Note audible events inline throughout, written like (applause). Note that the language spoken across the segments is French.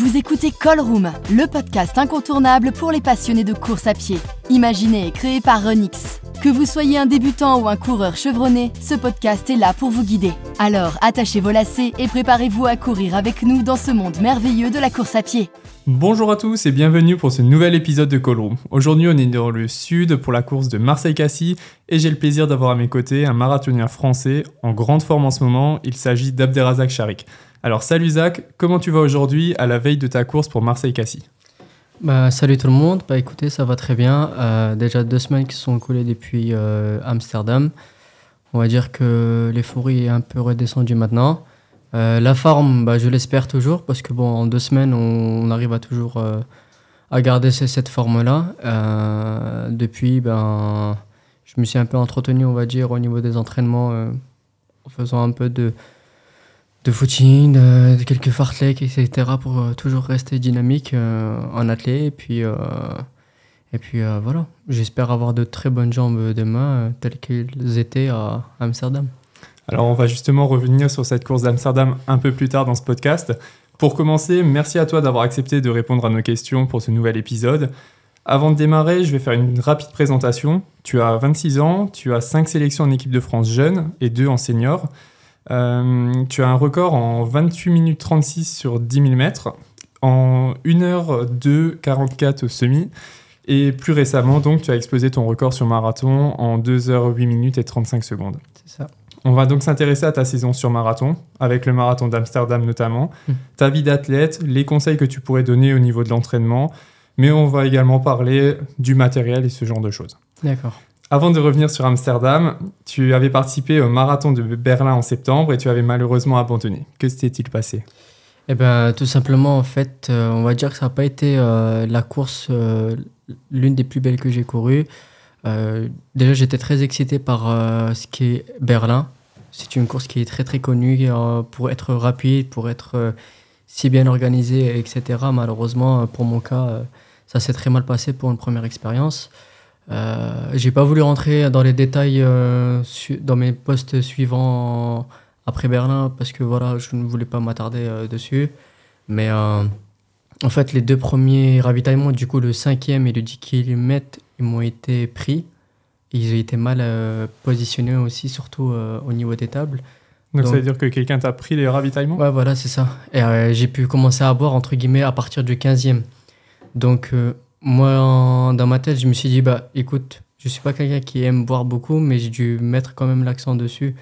Vous écoutez Call Room, le podcast incontournable pour les passionnés de course à pied. Imaginé et créé par Renix. Que vous soyez un débutant ou un coureur chevronné, ce podcast est là pour vous guider. Alors attachez vos lacets et préparez-vous à courir avec nous dans ce monde merveilleux de la course à pied. Bonjour à tous et bienvenue pour ce nouvel épisode de Call Room. Aujourd'hui on est dans le sud pour la course de Marseille-Cassis et j'ai le plaisir d'avoir à mes côtés un marathonien français en grande forme en ce moment, il s'agit d'Abderrazak Charik. Alors salut Zach, comment tu vas aujourd'hui à la veille de ta course pour Marseille-Cassis? Bah, salut tout le monde, bah écoutez, ça va très bien. Euh, déjà deux semaines qui sont écoulées depuis euh, Amsterdam. On va dire que l'euphorie est un peu redescendue maintenant. Euh, la forme, bah, je l'espère toujours, parce que bon, en deux semaines, on, arrive à toujours à garder cette forme-là. depuis, ben, je me suis un peu entretenu, on va dire, au niveau des entraînements, en faisant un peu de, de footing, de, quelques fartleks, etc. pour euh, toujours rester dynamique euh, en athlète. Et puis, euh, et puis voilà, j'espère avoir de très bonnes jambes demain, telles qu'elles étaient à Amsterdam. Alors on va justement revenir sur cette course d'Amsterdam un peu plus tard dans ce podcast. Pour commencer, merci à toi d'avoir accepté de répondre à nos questions pour ce nouvel épisode. Avant de démarrer, je vais faire une rapide présentation. Tu as 26 ans, tu as 5 sélections en équipe de France jeune et 2 en senior. Euh, tu as un record en 28 minutes 36 sur 10 000 mètres, en 1 h 2 44 au semi. Et plus récemment, donc, tu as explosé ton record sur marathon en 2 h 8 minutes et 35 secondes. C'est ça. On va donc s'intéresser à ta saison sur marathon, avec le marathon d'Amsterdam notamment, ta vie d'athlète, les conseils que tu pourrais donner au niveau de l'entraînement, mais on va également parler du matériel et ce genre de choses. D'accord. Avant de revenir sur Amsterdam, tu avais participé au marathon de Berlin en septembre et tu avais malheureusement abandonné. Que s'était-il passé? Eh bien, tout simplement, en fait, euh, on va dire que ça n'a pas été euh, la course euh, l'une des plus belles que j'ai courues. déjà, j'étais très excité par ce qui est Berlin. C'est une course qui est très très connue pour être rapide, pour être si bien organisée, etc. Malheureusement, pour mon cas, ça s'est très mal passé pour une première expérience. Euh, j'ai pas voulu rentrer dans les détails euh, dans mes postes suivants après Berlin parce que voilà, je ne voulais pas m'attarder euh, dessus. Mais en fait, les deux premiers ravitaillements, du coup, le cinquième et le 10 km, ils m'ont été pris. Ils ont été mal positionnés aussi, surtout au niveau des tables. Donc, ça veut dire que quelqu'un t'a pris les ravitaillements? Ouais, voilà, c'est ça. Et j'ai pu commencer à boire, entre guillemets, à partir du 15e. Donc, moi, dans ma tête, je me suis dit, bah écoute, je suis pas quelqu'un qui aime boire beaucoup, mais j'ai dû mettre quand même l'accent dessus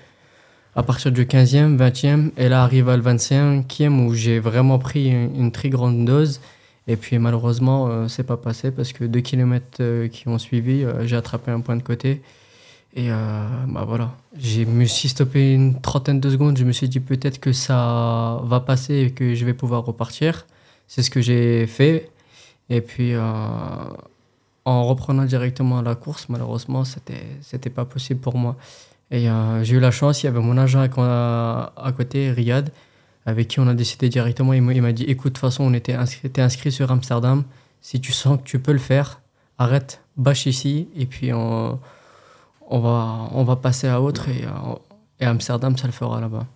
à partir du 15e, 20e, et là arrive à le 25e où j'ai vraiment pris une, très grande dose. Et puis malheureusement, euh, c'est pas passé parce que deux kilomètres euh, qui ont suivi, euh, j'ai attrapé un point de côté. Et bah voilà, je me suis stoppé une trentaine de secondes. Je me suis dit peut-être que ça va passer et que je vais pouvoir repartir. C'est ce que j'ai fait. Et puis, euh, en reprenant directement la course, malheureusement, c'était c'était pas possible pour moi. Et euh, j'ai eu la chance, il y avait mon agent à, à côté, Riyad, avec qui on a décidé directement. Il m'a dit écoute, de toute façon, on était inscrit, sur Amsterdam. Si tu sens que tu peux le faire, arrête, bâche ici, et puis on, va, on va passer à autre, et, euh, et Amsterdam, ça le fera là-bas.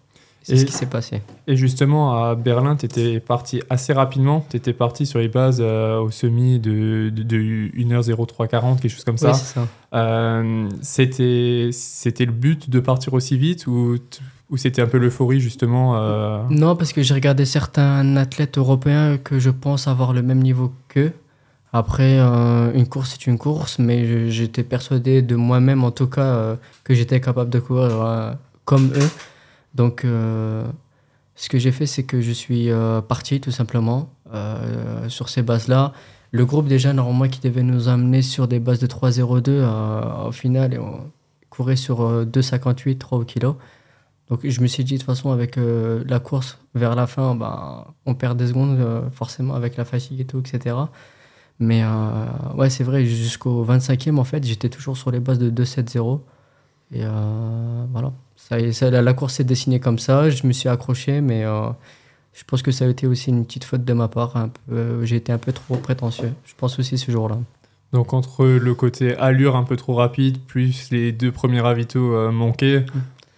C'est ce qui s'est passé. Et justement, à Berlin, tu étais parti assez rapidement. Tu étais parti sur les bases euh, au semi de, de, 1h0340, quelque chose comme ça. Oui, c'est ça. Euh, c'était, c'était le but de partir aussi vite ou, ou c'était un peu l'euphorie, justement euh? Non, parce que j'ai regardé certains athlètes européens que je pense avoir le même niveau qu'eux. Après, une course, c'est une course, mais j'étais persuadé de moi-même, en tout cas, que j'étais capable de courir comme eux. Donc, euh, ce que j'ai fait, c'est que je suis euh, parti tout simplement euh, sur ces bases-là. Le groupe, déjà, normalement, qui devait nous amener sur des bases de 3,02, au final, on courait sur 2,58, 3 kg. Donc, je me suis dit, de toute façon, avec la course vers la fin, ben, on perd des secondes, forcément, avec la fatigue et tout, etc. Mais ouais, c'est vrai, jusqu'au 25e, en fait, j'étais toujours sur les bases de 2,70. Et voilà la, course s'est dessinée comme ça, je me suis accroché, mais euh, je pense que ça a été aussi une petite faute de ma part. Euh, j'ai été un peu trop prétentieux, je pense aussi ce jour-là. Donc entre le côté allure un peu trop rapide, plus les deux premiers ravitaux euh, manqués.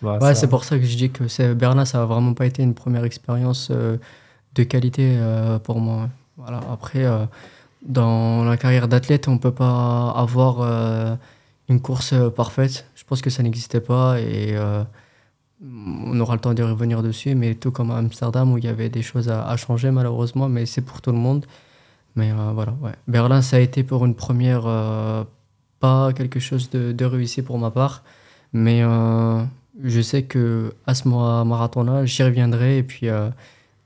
Bah, ouais, c'est pour ça que je dis que Berlin, ça n'a vraiment pas été une première expérience de qualité pour moi. Voilà. Après, dans la carrière d'athlète, on ne peut pas avoir une course parfaite. Je pense que ça n'existait pas et on aura le temps de revenir dessus, mais tout comme à Amsterdam où il y avait des choses à, changer malheureusement, mais c'est pour tout le monde. Mais euh, voilà, ouais. Berlin, ça a été pour une première, euh, pas quelque chose de, réussi pour ma part, mais euh, je sais que à ce marathon-là, j'y reviendrai et puis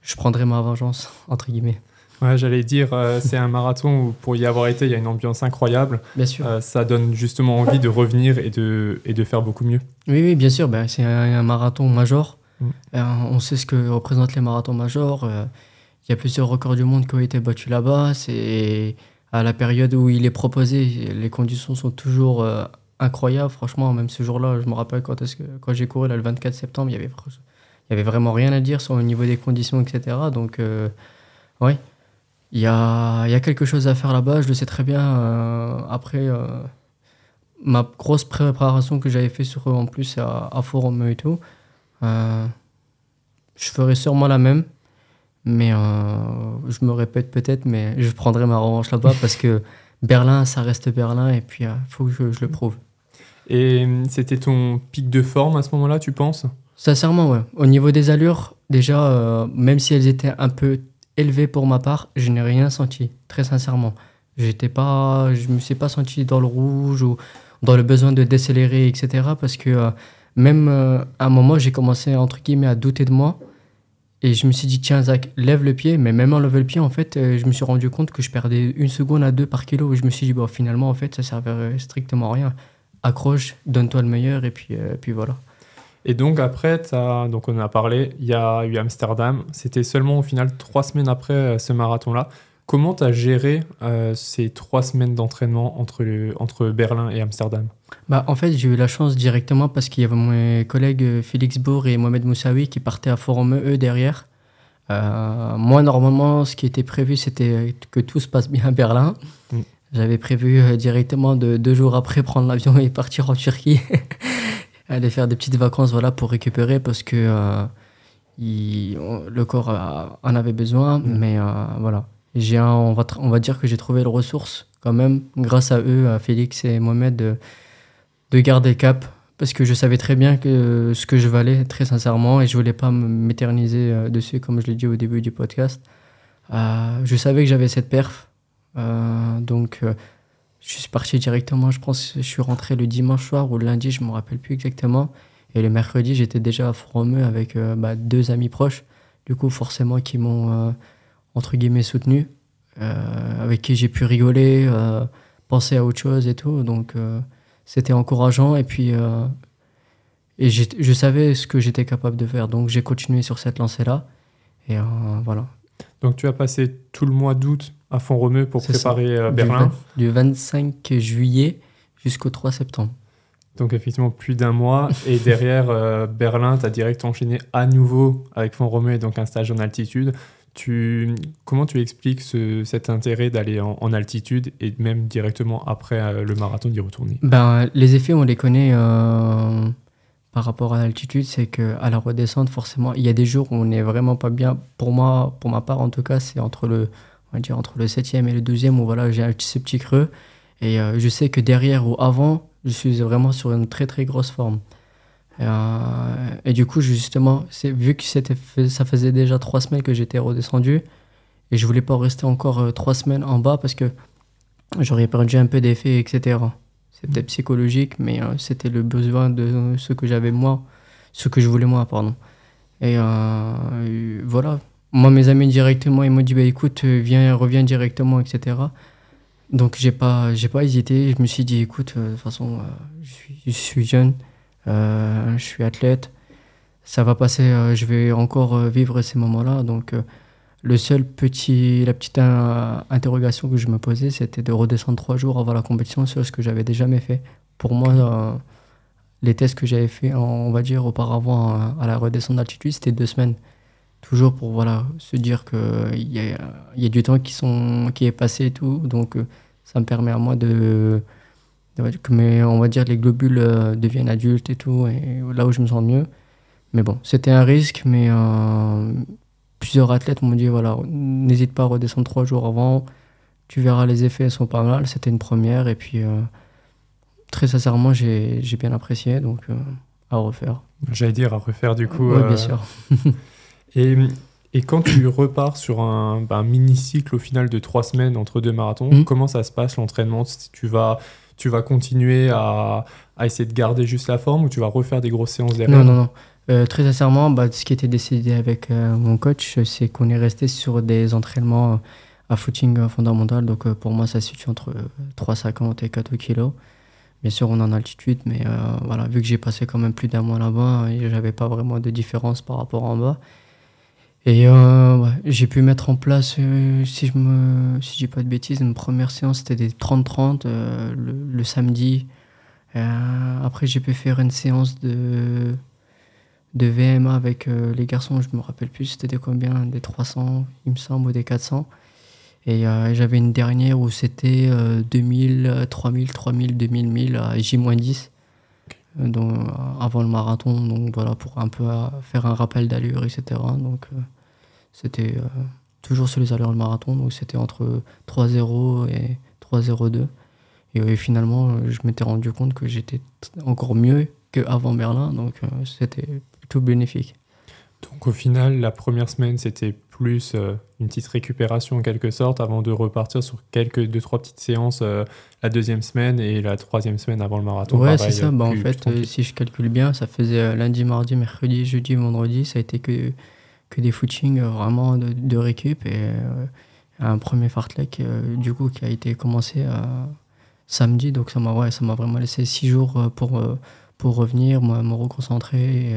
je prendrai ma vengeance, entre guillemets. Ouais, j'allais dire, euh, (laughs) c'est un marathon où pour y avoir été, il y a une ambiance incroyable. Bien sûr. Euh, ça donne justement envie de revenir et de, et de faire beaucoup mieux. Oui, oui bien sûr. Ben, c'est un, marathon major. Mm. Euh, on sait ce que représentent les marathons majors. Il y a plusieurs records du monde qui ont été battus là-bas. C'est à la période où il est proposé, les conditions sont toujours incroyables. Franchement, même ce jour-là, je me rappelle quand, que, quand j'ai couru là, le 24 septembre, il y avait, il y avait vraiment rien à dire sur le niveau des conditions, etc. Donc, oui. Il y a, y a, quelque chose à faire là-bas, je le sais très bien. Euh, après, euh, ma grosse préparation que j'avais fait sur eux en plus à, à Forum et tout, euh, je ferai sûrement la même. Mais je me répète peut-être, mais je prendrai ma revanche là-bas parce que (laughs) Berlin, ça reste Berlin et puis il faut que je, je, le prouve. Et c'était ton pic de forme à ce moment-là, tu penses? Sincèrement, ouais. Au niveau des allures, déjà, même si elles étaient un peu élevé pour ma part, je n'ai rien senti, très sincèrement. J'étais pas, je me suis pas senti dans le rouge ou dans le besoin de décélérer, etc. Parce que euh, même euh, à un moment, j'ai commencé entre guillemets à douter de moi. Et je me suis dit, tiens, Zach, lève le pied. Mais même en levant le pied, en fait, euh, je me suis rendu compte que je perdais une seconde à deux par kilo. Et je me suis dit, bon, finalement, en fait, ça servait strictement à rien. Accroche, donne-toi le meilleur, et puis, puis voilà. Et donc après, as, donc on en a parlé, il y a eu Amsterdam. C'était seulement au final trois semaines après euh, ce marathon-là. Comment tu as géré euh, ces trois semaines d'entraînement entre, entre Berlin et Amsterdam? Bah, En fait, j'ai eu la chance directement parce qu'il y avait mes collègues euh, Félix Bourg et Mohamed Moussaoui qui partaient à Forum E derrière. moi, normalement, ce qui était prévu, c'était que tout se passe bien à Berlin. Mm. J'avais prévu directement de, deux jours après prendre l'avion et partir en Turquie. (laughs) aller faire des petites vacances voilà, pour récupérer parce que euh, le corps en avait besoin. Mm. Mais euh, voilà, j'ai on, va on va dire que j'ai trouvé les ressources quand même, grâce à eux, à Félix et Mohamed, de, de garder cap. Parce que je savais très bien que ce que je valais, très sincèrement, et je voulais pas m'éterniser euh, dessus, comme je l'ai dit au début du podcast. je savais que j'avais cette perf. donc, je suis parti directement, je pense je suis rentré le dimanche soir ou le lundi, je ne me rappelle plus exactement. Et le mercredi, j'étais déjà à Fromeux avec euh, bah, deux amis proches, du coup, forcément, qui m'ont, euh, entre guillemets, soutenu, euh, avec qui j'ai pu rigoler, penser à autre chose et tout. Donc, c'était encourageant. Et puis, et je savais ce que j'étais capable de faire. Donc, j'ai continué sur cette lancée-là. Et voilà. Donc, tu as passé tout le mois d'août à Font-Romeu pour préparer euh, Berlin. Du, 25 juillet jusqu'au 3 septembre. Donc effectivement plus d'un mois. Et derrière euh, Berlin, tu as direct enchaîné à nouveau avec Font-Romeu et donc un stage en altitude. Tu, comment tu expliques cet intérêt d'aller en, altitude et même directement après euh, le marathon d'y retourner? Ben, Les effets, on les connaît par rapport à l'altitude. C'est qu'à la redescente, forcément, il y a des jours où on n'est vraiment pas bien. Pour moi, pour ma part en tout cas, c'est entre le on va dire entre le 7e et le 12e où voilà, j'ai ce petit creux. Et euh, je sais que derrière ou avant, je suis vraiment sur une très très grosse forme. Et, euh, du coup, justement, vu que ça faisait déjà trois semaines que j'étais redescendu, et je voulais pas rester encore euh, trois semaines en bas parce que j'aurais perdu un peu d'effet, etc. C'est peut-être psychologique, mais c'était le besoin de ce que j'avais moi, ce que je voulais moi, pardon. Et voilà, moi, mes amis directement, ils m'ont dit bah, écoute, euh, viens, reviens directement, etc. Donc, j'ai pas, j'ai pas hésité. Je me suis dit écoute, euh, de toute façon, euh, je, suis, je, suis, jeune, je suis athlète, ça va passer, je vais encore vivre ces moments-là. Donc, le seul petit, la petite interrogation que je me posais, c'était de redescendre trois jours avant la compétition sur ce que j'avais déjà jamais fait. Pour moi, les tests que j'avais fait, on va dire auparavant à la redescente d'altitude, c'était deux semaines toujours pour voilà, se dire qu'il y a, y a du temps qui, sont, qui est passé et tout. Donc, euh, ça me permet à moi de, mes, on va dire les globules euh, deviennent adultes et tout, et là où je me sens mieux. Mais bon, c'était un risque, mais euh, plusieurs athlètes m'ont dit voilà, n'hésite pas à redescendre trois jours avant, tu verras les effets sont pas mal. C'était une première et puis euh, très sincèrement j'ai bien apprécié donc euh, à refaire. J'allais dire à refaire du coup. Oui, bien sûr. (laughs) et, et, quand tu repars sur un, bah, mini cycle au final de trois semaines entre deux marathons, hmm. comment ça se passe l'entraînement? Tu vas tu vas continuer à, à, essayer de garder juste la forme ou tu vas refaire des grosses séances derrière? Non, non, non. Euh, très sincèrement, bah, ce qui était décidé avec mon coach, c'est qu'on est resté sur des entraînements à footing fondamental. Donc euh, pour moi, ça se situe entre 3,50 et 4 kg. Bien sûr, on est en altitude, mais euh, voilà, vu que j'ai passé quand même plus d'un mois là-bas, j'avais pas vraiment de différence par rapport en bas. Et euh, j'ai pu mettre en place, si je me, si dis pas de bêtises, une première séance c'était des 30-30 le, samedi. après, j'ai pu faire une séance de, VMA avec les garçons, je me rappelle plus, c'était des combien? Des 300, il me semble, ou des 400. Et euh, j'avais une dernière où c'était 2000, 3000, 3000, 2000, 1000 à J-10 euh, avant le marathon. Donc voilà, pour un peu euh, faire un rappel d'allure, etc. Donc c'était toujours sur les allures du marathon. Donc c'était entre 3-0 et 3-0-2. Et finalement, je m'étais rendu compte que j'étais encore mieux qu'avant Berlin. Donc c'était tout bénéfique. Donc au final, la première semaine, c'était plus euh, une petite récupération en quelque sorte avant de repartir sur quelques deux trois petites séances euh, la deuxième semaine et la troisième semaine avant le marathon. Ouais, c'est ça. Bah, en fait, euh, si je calcule bien, ça faisait lundi, mardi, mercredi, jeudi, vendredi. Ça a été que, que des footings vraiment de, de récup et un premier fartlek du coup qui a été commencé samedi. Donc ça m'a ouais, ça m'a vraiment laissé six jours pour, pour revenir, moi, me reconcentrer. Et,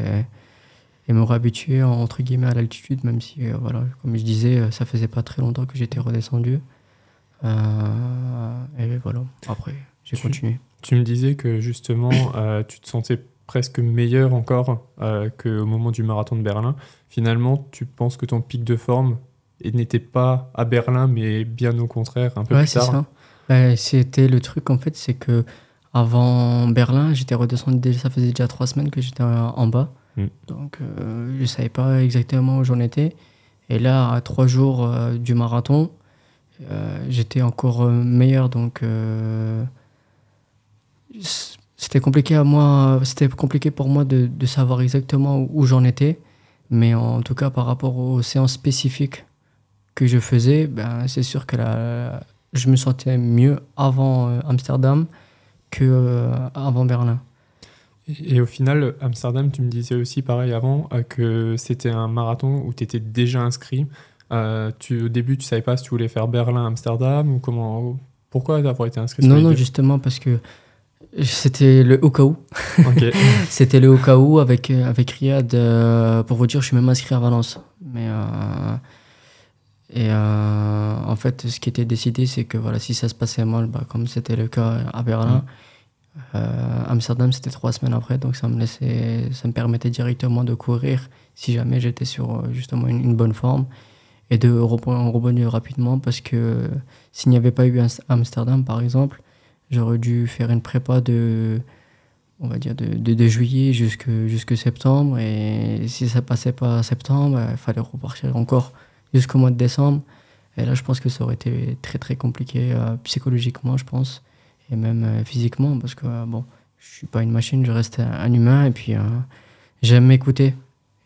et me réhabituer entre guillemets à l'altitude, même si, euh, voilà, comme je disais, euh, ça faisait pas très longtemps que j'étais redescendu. Euh, et voilà, après, j'ai continué. Tu me disais que justement, tu te sentais presque meilleur encore qu'au moment du marathon de Berlin. Finalement, tu penses que ton pic de forme n'était pas à Berlin, mais bien au contraire, un peu plus tard ça. C'était le truc, en fait, c'est que avant Berlin, j'étais redescendu, ça faisait déjà trois semaines que j'étais en bas. Mm. Donc, euh, je ne savais pas exactement où j'en étais. Et là, à trois jours euh, du marathon, euh, j'étais encore meilleur. Donc, c'était compliqué à moi. Compliqué pour moi de, savoir exactement où, j'en étais. Mais en tout cas, par rapport aux séances spécifiques que je faisais, ben, c'est sûr que là, je me sentais mieux avant Amsterdam que avant Berlin. Et au final, Amsterdam, tu me disais aussi pareil avant euh, que c'était un marathon où tu étais déjà inscrit. Euh, tu, au début, tu savais pas si tu voulais faire Berlin, Amsterdam ou comment. Pourquoi avoir été inscrit Non, non, justement parce que c'était le au cas où. (laughs) c'était le au cas où avec, euh, avec Riyad. pour vous dire, je suis même inscrit à Valence. Mais. et en fait, ce qui était décidé, c'est que voilà, si ça se passait mal, bah, comme c'était le cas à Berlin, mm. Euh, Amsterdam, c'était trois semaines après, donc ça me, laissait, ça me permettait directement de courir si jamais j'étais sur euh, justement une, bonne forme et de rebondir rapidement parce que s'il n'y avait pas eu Amsterdam, par exemple, j'aurais dû faire une prépa de, on va dire, de, juillet jusqu'à septembre et si ça passait pas à septembre, il fallait repartir encore jusqu'au mois de décembre. Et là, je pense que ça aurait été très très compliqué euh, psychologiquement, je pense et même euh, physiquement, parce que euh, bon, je suis pas une machine, je reste un, humain, et puis euh, j'aime m'écouter.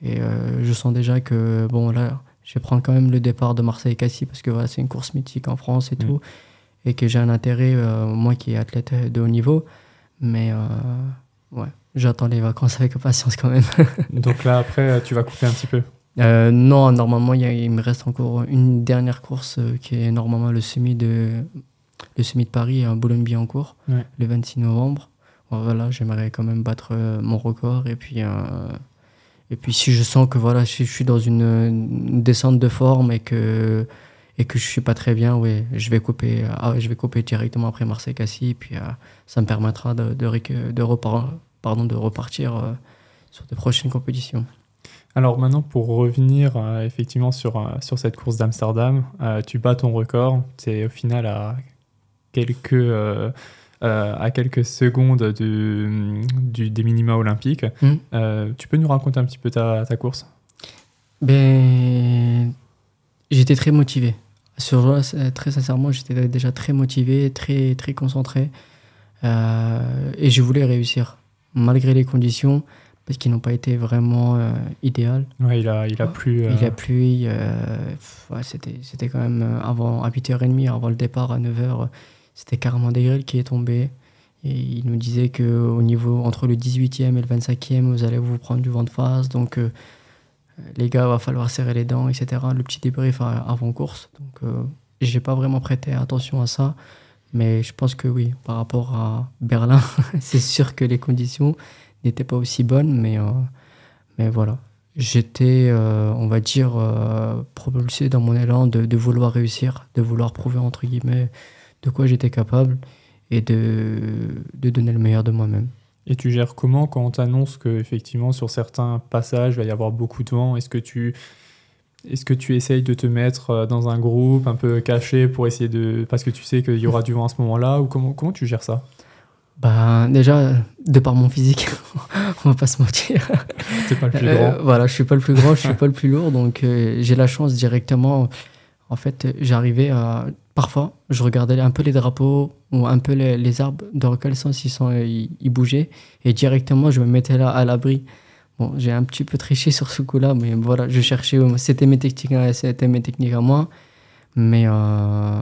Et je sens déjà que, bon, là, je vais prendre quand même le départ de Marseille-Cassis, parce que voilà, c'est une course mythique en France et mm. tout, et que j'ai un intérêt, moi qui est athlète de haut niveau, mais ouais, j'attends les vacances avec impatience quand même. (laughs) Donc là, après, tu vas couper un petit peu? Non, normalement, il, il, me reste encore une dernière course qui est normalement le semi de le semi de Paris à Boulogne-Billancourt le 26 novembre. Voilà, j'aimerais quand même battre euh, mon record. Et puis, euh, et puis si je sens que voilà, si je suis dans une, descente de forme et que, et que je suis pas très bien, oui, je vais couper, ah, je vais couper directement après Marseille-Cassis. Et puis euh, ça me permettra de, de, de, repart, pardon, de repartir sur de prochaines compétitions. Alors maintenant, pour revenir effectivement sur, sur cette course d'Amsterdam, tu bats ton record. C'est au final à quelques, euh, euh, à quelques secondes du, des minima olympiques. Hmm. Euh, tu peux nous raconter un petit peu ta, ta course? Ben, j'étais très motivé. Sur très sincèrement, j'étais déjà très motivé, très, très concentré. Et je voulais réussir, malgré les conditions, parce qu'ils n'ont pas été vraiment euh, idéales. Ouais, il a, il a plu. Il a plu. ouais, c'était, c'était quand même avant, à 8h30, avant le départ, à 9h, c'était carrément des grilles qui est tombé. Et il nous disait qu'au niveau, entre le 18e et le 25e, vous allez vous prendre du vent de face. Donc, les gars, va falloir serrer les dents, etc. Le petit débrief avant course. Donc, euh, j'ai pas vraiment prêté attention à ça. Mais je pense que oui, par rapport à Berlin, (laughs) c'est sûr que les conditions n'étaient pas aussi bonnes. Mais, euh, mais voilà, j'étais, euh, on va dire, propulsé dans mon élan de, vouloir réussir, de vouloir prouver, entre guillemets, de quoi j'étais capable et de, de donner le meilleur de moi-même. Et tu gères comment quand on t'annonce qu'effectivement sur certains passages il va y avoir beaucoup de vent? Est-ce que tu est-ce que tu essayes de te mettre euh, dans un groupe un peu caché pour essayer de parce que tu sais qu'il y aura du vent à ce moment-là? Ou comment comment tu gères ça? Ben, déjà, de par mon physique, (laughs) on va pas se mentir. T'es pas le plus grand. Euh, voilà, je suis pas le plus grand, je suis pas le plus lourd, donc euh, j'ai la chance directement. En fait, j'arrivais à parfois, je regardais un peu les drapeaux ou un peu les, arbres, dans quel sens ils, sont, ils, bougeaient, et directement je me mettais là à l'abri. Bon, j'ai un petit peu triché sur ce coup-là, mais voilà, je cherchais, c'était mes techniques, c'était mes techniques à moi, mais euh,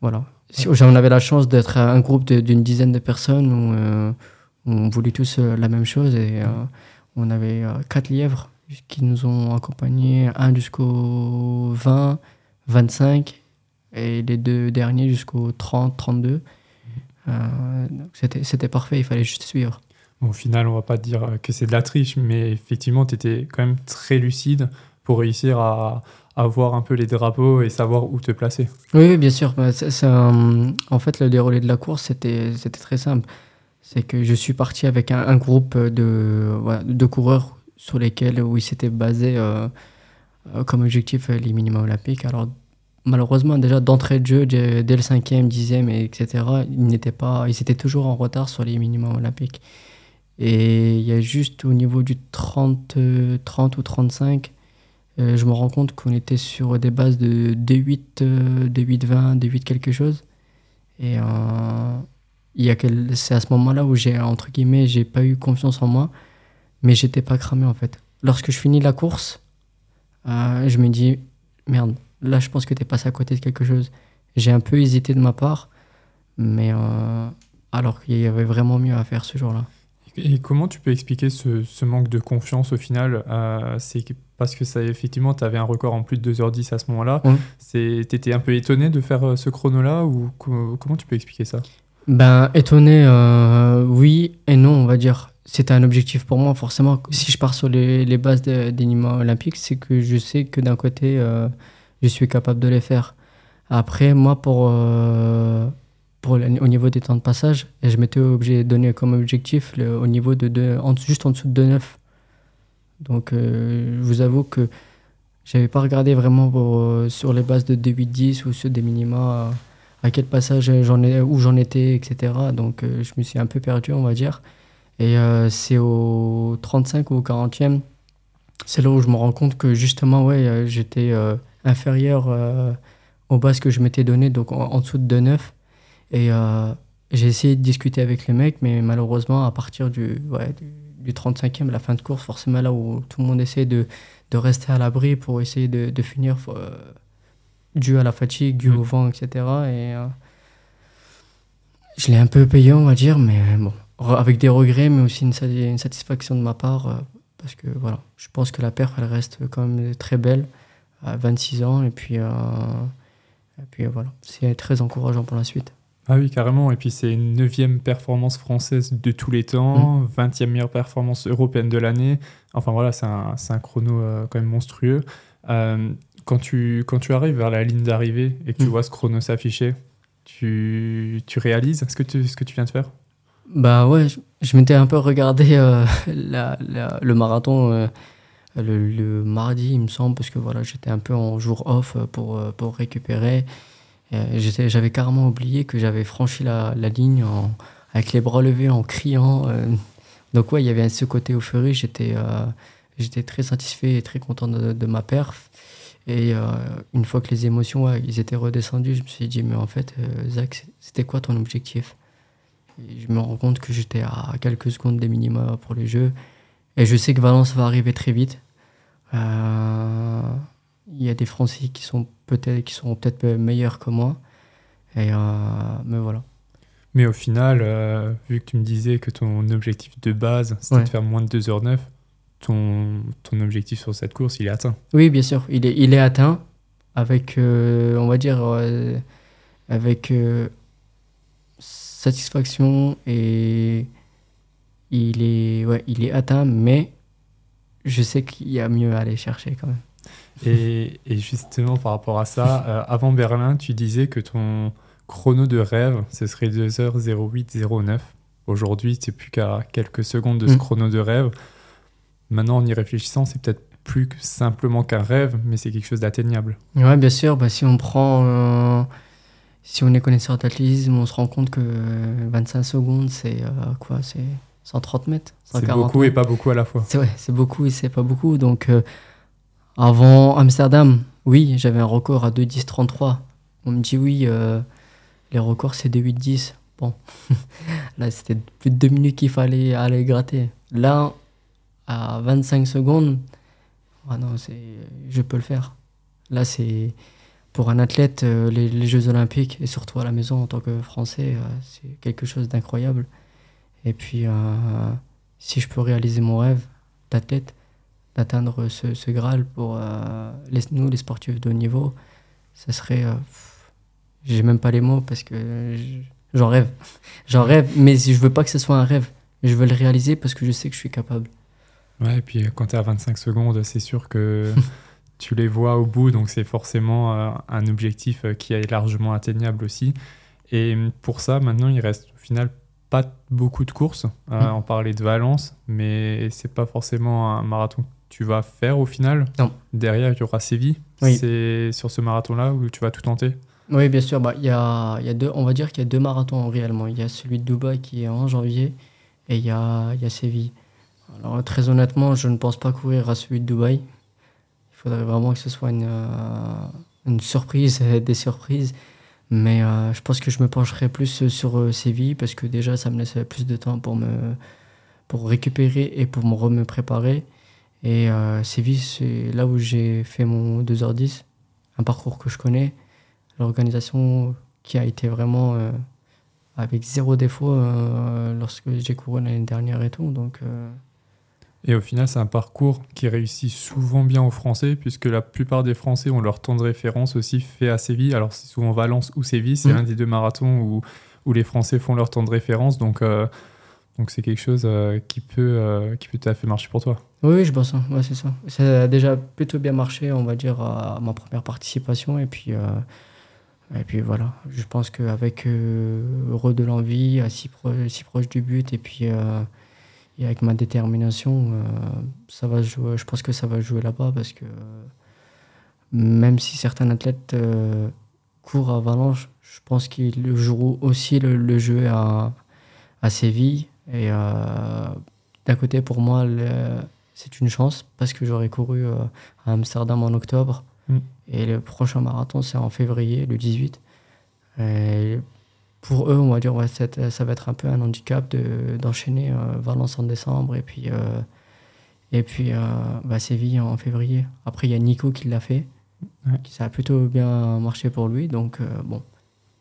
voilà. J'en avais la chance d'être un groupe d'une dizaine de personnes où, euh, on voulait tous euh, la même chose et on avait quatre lièvres qui nous ont accompagnés, un jusqu'au 20, 25 et les deux derniers jusqu'au 30, 32. Euh, c'était parfait, il fallait juste suivre. au final, on va pas dire que c'est de la triche, mais effectivement, tu étais quand même très lucide pour réussir à, à, voir un peu les drapeaux et savoir où te placer. Oui, bien sûr. Bah, en fait, le déroulé de la course, c'était très simple. C'est que je suis parti avec un, groupe de, de coureurs sur lesquels où ils s'étaient basés euh, comme objectif les minima olympiques. Alors, malheureusement, déjà d'entrée de jeu, dès le 5e, 10e, etc., ils, n'étaient pas, ils étaient toujours en retard sur les minimums olympiques. Et il y a juste au niveau du 30, 30 ou 35, euh, je me rends compte qu'on était sur des bases de D8, euh, D8 20, D8 quelque chose. Et euh, c'est à ce moment-là où j'ai, entre guillemets, j'ai pas eu confiance en moi, mais j'étais pas cramé en fait. Lorsque je finis la course, je me dis, merde, là, je pense que tu es passé à côté de quelque chose. J'ai un peu hésité de ma part, mais euh, alors qu'il y avait vraiment mieux à faire ce jour-là. Et comment tu peux expliquer ce, manque de confiance au final euh, C'est parce que ça, effectivement, tu avais un record en plus de 2h10 à ce moment-là. Tu étais un peu étonné de faire euh, ce chrono-là ou comment tu peux expliquer ça? Ben, étonné, oui et non, on va dire. C'était un objectif pour moi, forcément. Si je pars sur les, bases des Nîmes olympiques, c'est que je sais que d'un côté je suis capable de les faire. Après, moi, pour, euh, pour au niveau des temps de passage, je m'étais donné comme objectif le, au niveau de, de juste en dessous de 2,9. Donc, euh, je vous avoue que j'avais pas regardé vraiment euh, sur les bases de 2,8-10 ou sur des minima à quel passage j'en ai, où j'en étais, etc. Donc, je me suis un peu perdu, on va dire. Et c'est au 35 ou au 40e, c'est là où je me rends compte que justement, ouais, j'étais inférieur euh, aux bases que je m'étais donné, donc en, dessous de 2,9. Et euh, j'ai essayé de discuter avec les mecs, mais malheureusement, à partir du, ouais, du, 35e, la fin de course, forcément là où tout le monde essaie de, de rester à l'abri pour essayer de, de finir euh, dû à la fatigue, dû au mm. vent, etc. Et je l'ai un peu payé, on va dire, mais bon, avec des regrets, mais aussi une, une satisfaction de ma part, parce que voilà, je pense que la perf, elle reste quand même très belle à 26 ans. Et puis, euh, et puis voilà, c'est très encourageant pour la suite. Ah oui, carrément. Et puis c'est une neuvième performance française de tous les temps, 20e mm. meilleure performance européenne de l'année. Enfin voilà, c'est un, un, chrono euh, quand même monstrueux. Euh, quand, tu, quand tu arrives vers la ligne d'arrivée et que tu mm. vois ce chrono s'afficher, tu, tu réalises ce que tu, ce que tu viens de faire? Bah ouais, je, m'étais un peu regardé (laughs) la, le marathon le, mardi, il me semble, parce que voilà, j'étais un peu en jour off pour, euh, pour récupérer. J'avais carrément oublié que j'avais franchi la, la ligne en, avec les bras levés, en criant. Euh. Donc ouais, il y avait ce côté euphorie. J'étais, euh, j'étais très satisfait et très content de, de ma perf. Et euh, une fois que les émotions ouais, ils étaient redescendues, je me suis dit, mais en fait, euh, Zach, c'était quoi ton objectif? Et Je me rends compte que j'étais à quelques secondes des minima pour les jeux. Et je sais que Valence va arriver très vite. Euh, il y a des Français qui sont peut-être qui peut-être meilleurs que moi. Et mais voilà. Mais au final, vu que tu me disais que ton objectif de base, c'était de faire moins de 2h09, ton, ton objectif sur cette course, il est atteint. Oui, bien sûr, il est, il est atteint avec, euh, on va dire, euh, avec euh, satisfaction et il est, ouais, il est atteint, mais je sais qu'il y a mieux à aller chercher quand même. Et, et justement, par rapport à ça, avant Berlin, tu disais que ton chrono de rêve, ce serait 2h0809. Aujourd'hui, c'est plus qu'à quelques secondes de ce mm. chrono de rêve. Maintenant, en y réfléchissant, c'est peut-être plus que simplement qu'un rêve, mais c'est quelque chose d'atteignable. Oui, bien sûr. Bah, si on prend. Euh, si on est connaisseur d'athlétisme, on se rend compte que 25 secondes, c'est euh, quoi C'est 130 mètres C'est beaucoup et pas beaucoup à la fois. C'est ouais, c'est beaucoup et c'est pas beaucoup. Donc, euh, avant Amsterdam, oui, j'avais un record à 2,10,33. On me dit oui, les records, c'est 2,8,10. Bon, (laughs) là, c'était plus de deux minutes qu'il fallait aller gratter. Là, à 25 secondes, ah non, je peux le faire. Là, c'est pour un athlète, euh, les, Jeux Olympiques, et surtout à la maison en tant que Français, euh, c'est quelque chose d'incroyable. Et puis, euh, si je peux réaliser mon rêve d'athlète, d'atteindre ce, Graal pour les, nous, les sportifs de haut niveau, ça serait. J'ai même pas les mots parce que j'en rêve. (laughs) J'en rêve, mais je veux pas que ce soit un rêve. Je veux le réaliser parce que je sais que je suis capable. Ouais, et puis quand tu es à 25 secondes, c'est sûr que (laughs) tu les vois au bout, donc c'est forcément euh, un objectif euh, qui est largement atteignable aussi. Et pour ça, maintenant, il reste au final pas beaucoup de courses. Euh, mm. On parlait de Valence, mais c'est pas forcément un marathon que tu vas faire au final. Non. Derrière, il y aura Séville. C'est sur ce marathon-là où tu vas tout tenter Oui, bien sûr. Bah, y a, y a deux, on va dire qu'il y a deux marathons réellement. Il y a celui de Dubaï qui est en janvier et il y a, y a Séville. Alors, très honnêtement, je ne pense pas courir à celui de Dubaï. Il faudrait vraiment que ce soit une, euh, surprise, des surprises. Mais euh, je pense que je me pencherai plus sur euh, Séville parce que déjà, ça me laisse plus de temps pour me pour récupérer et pour me, me préparer. Et Séville, c'est là où j'ai fait mon 2h10, un parcours que je connais, l'organisation qui a été vraiment avec zéro défaut lorsque j'ai couru l'année dernière et tout. Donc, et au final, c'est un parcours qui réussit souvent bien aux Français, puisque la plupart des Français ont leur temps de référence aussi fait à Séville. Alors, c'est souvent Valence ou Séville, c'est mmh. un des deux marathons où, où les Français font leur temps de référence. Donc, euh, donc c'est quelque chose euh, qui, peut, euh, qui peut tout à fait marcher pour toi. Oui, je pense. Hein. Ouais, c'est ça. Ça a déjà plutôt bien marché, on va dire, à ma première participation. Et puis, et puis voilà, je pense qu'avec Heureux de l'envie, si, si proche du but, et puis et avec ma détermination, euh, ça va jouer, je pense que ça va jouer là-bas parce que même si certains athlètes euh, courent à Valence, je pense qu'ils joueront aussi le, jeu à, à Séville. Et euh, d'un côté, pour moi, c'est une chance parce que j'aurais couru à Amsterdam en octobre. Mm. Et le prochain marathon, c'est en février, le 18. Et pour eux, on va dire, ouais, ça va être un peu un handicap d'enchaîner euh, Valence en décembre et puis, euh, et puis euh, bah, Séville en février. Après, il y a Nico qui l'a fait. Ça a plutôt bien marché pour lui. Donc, bon,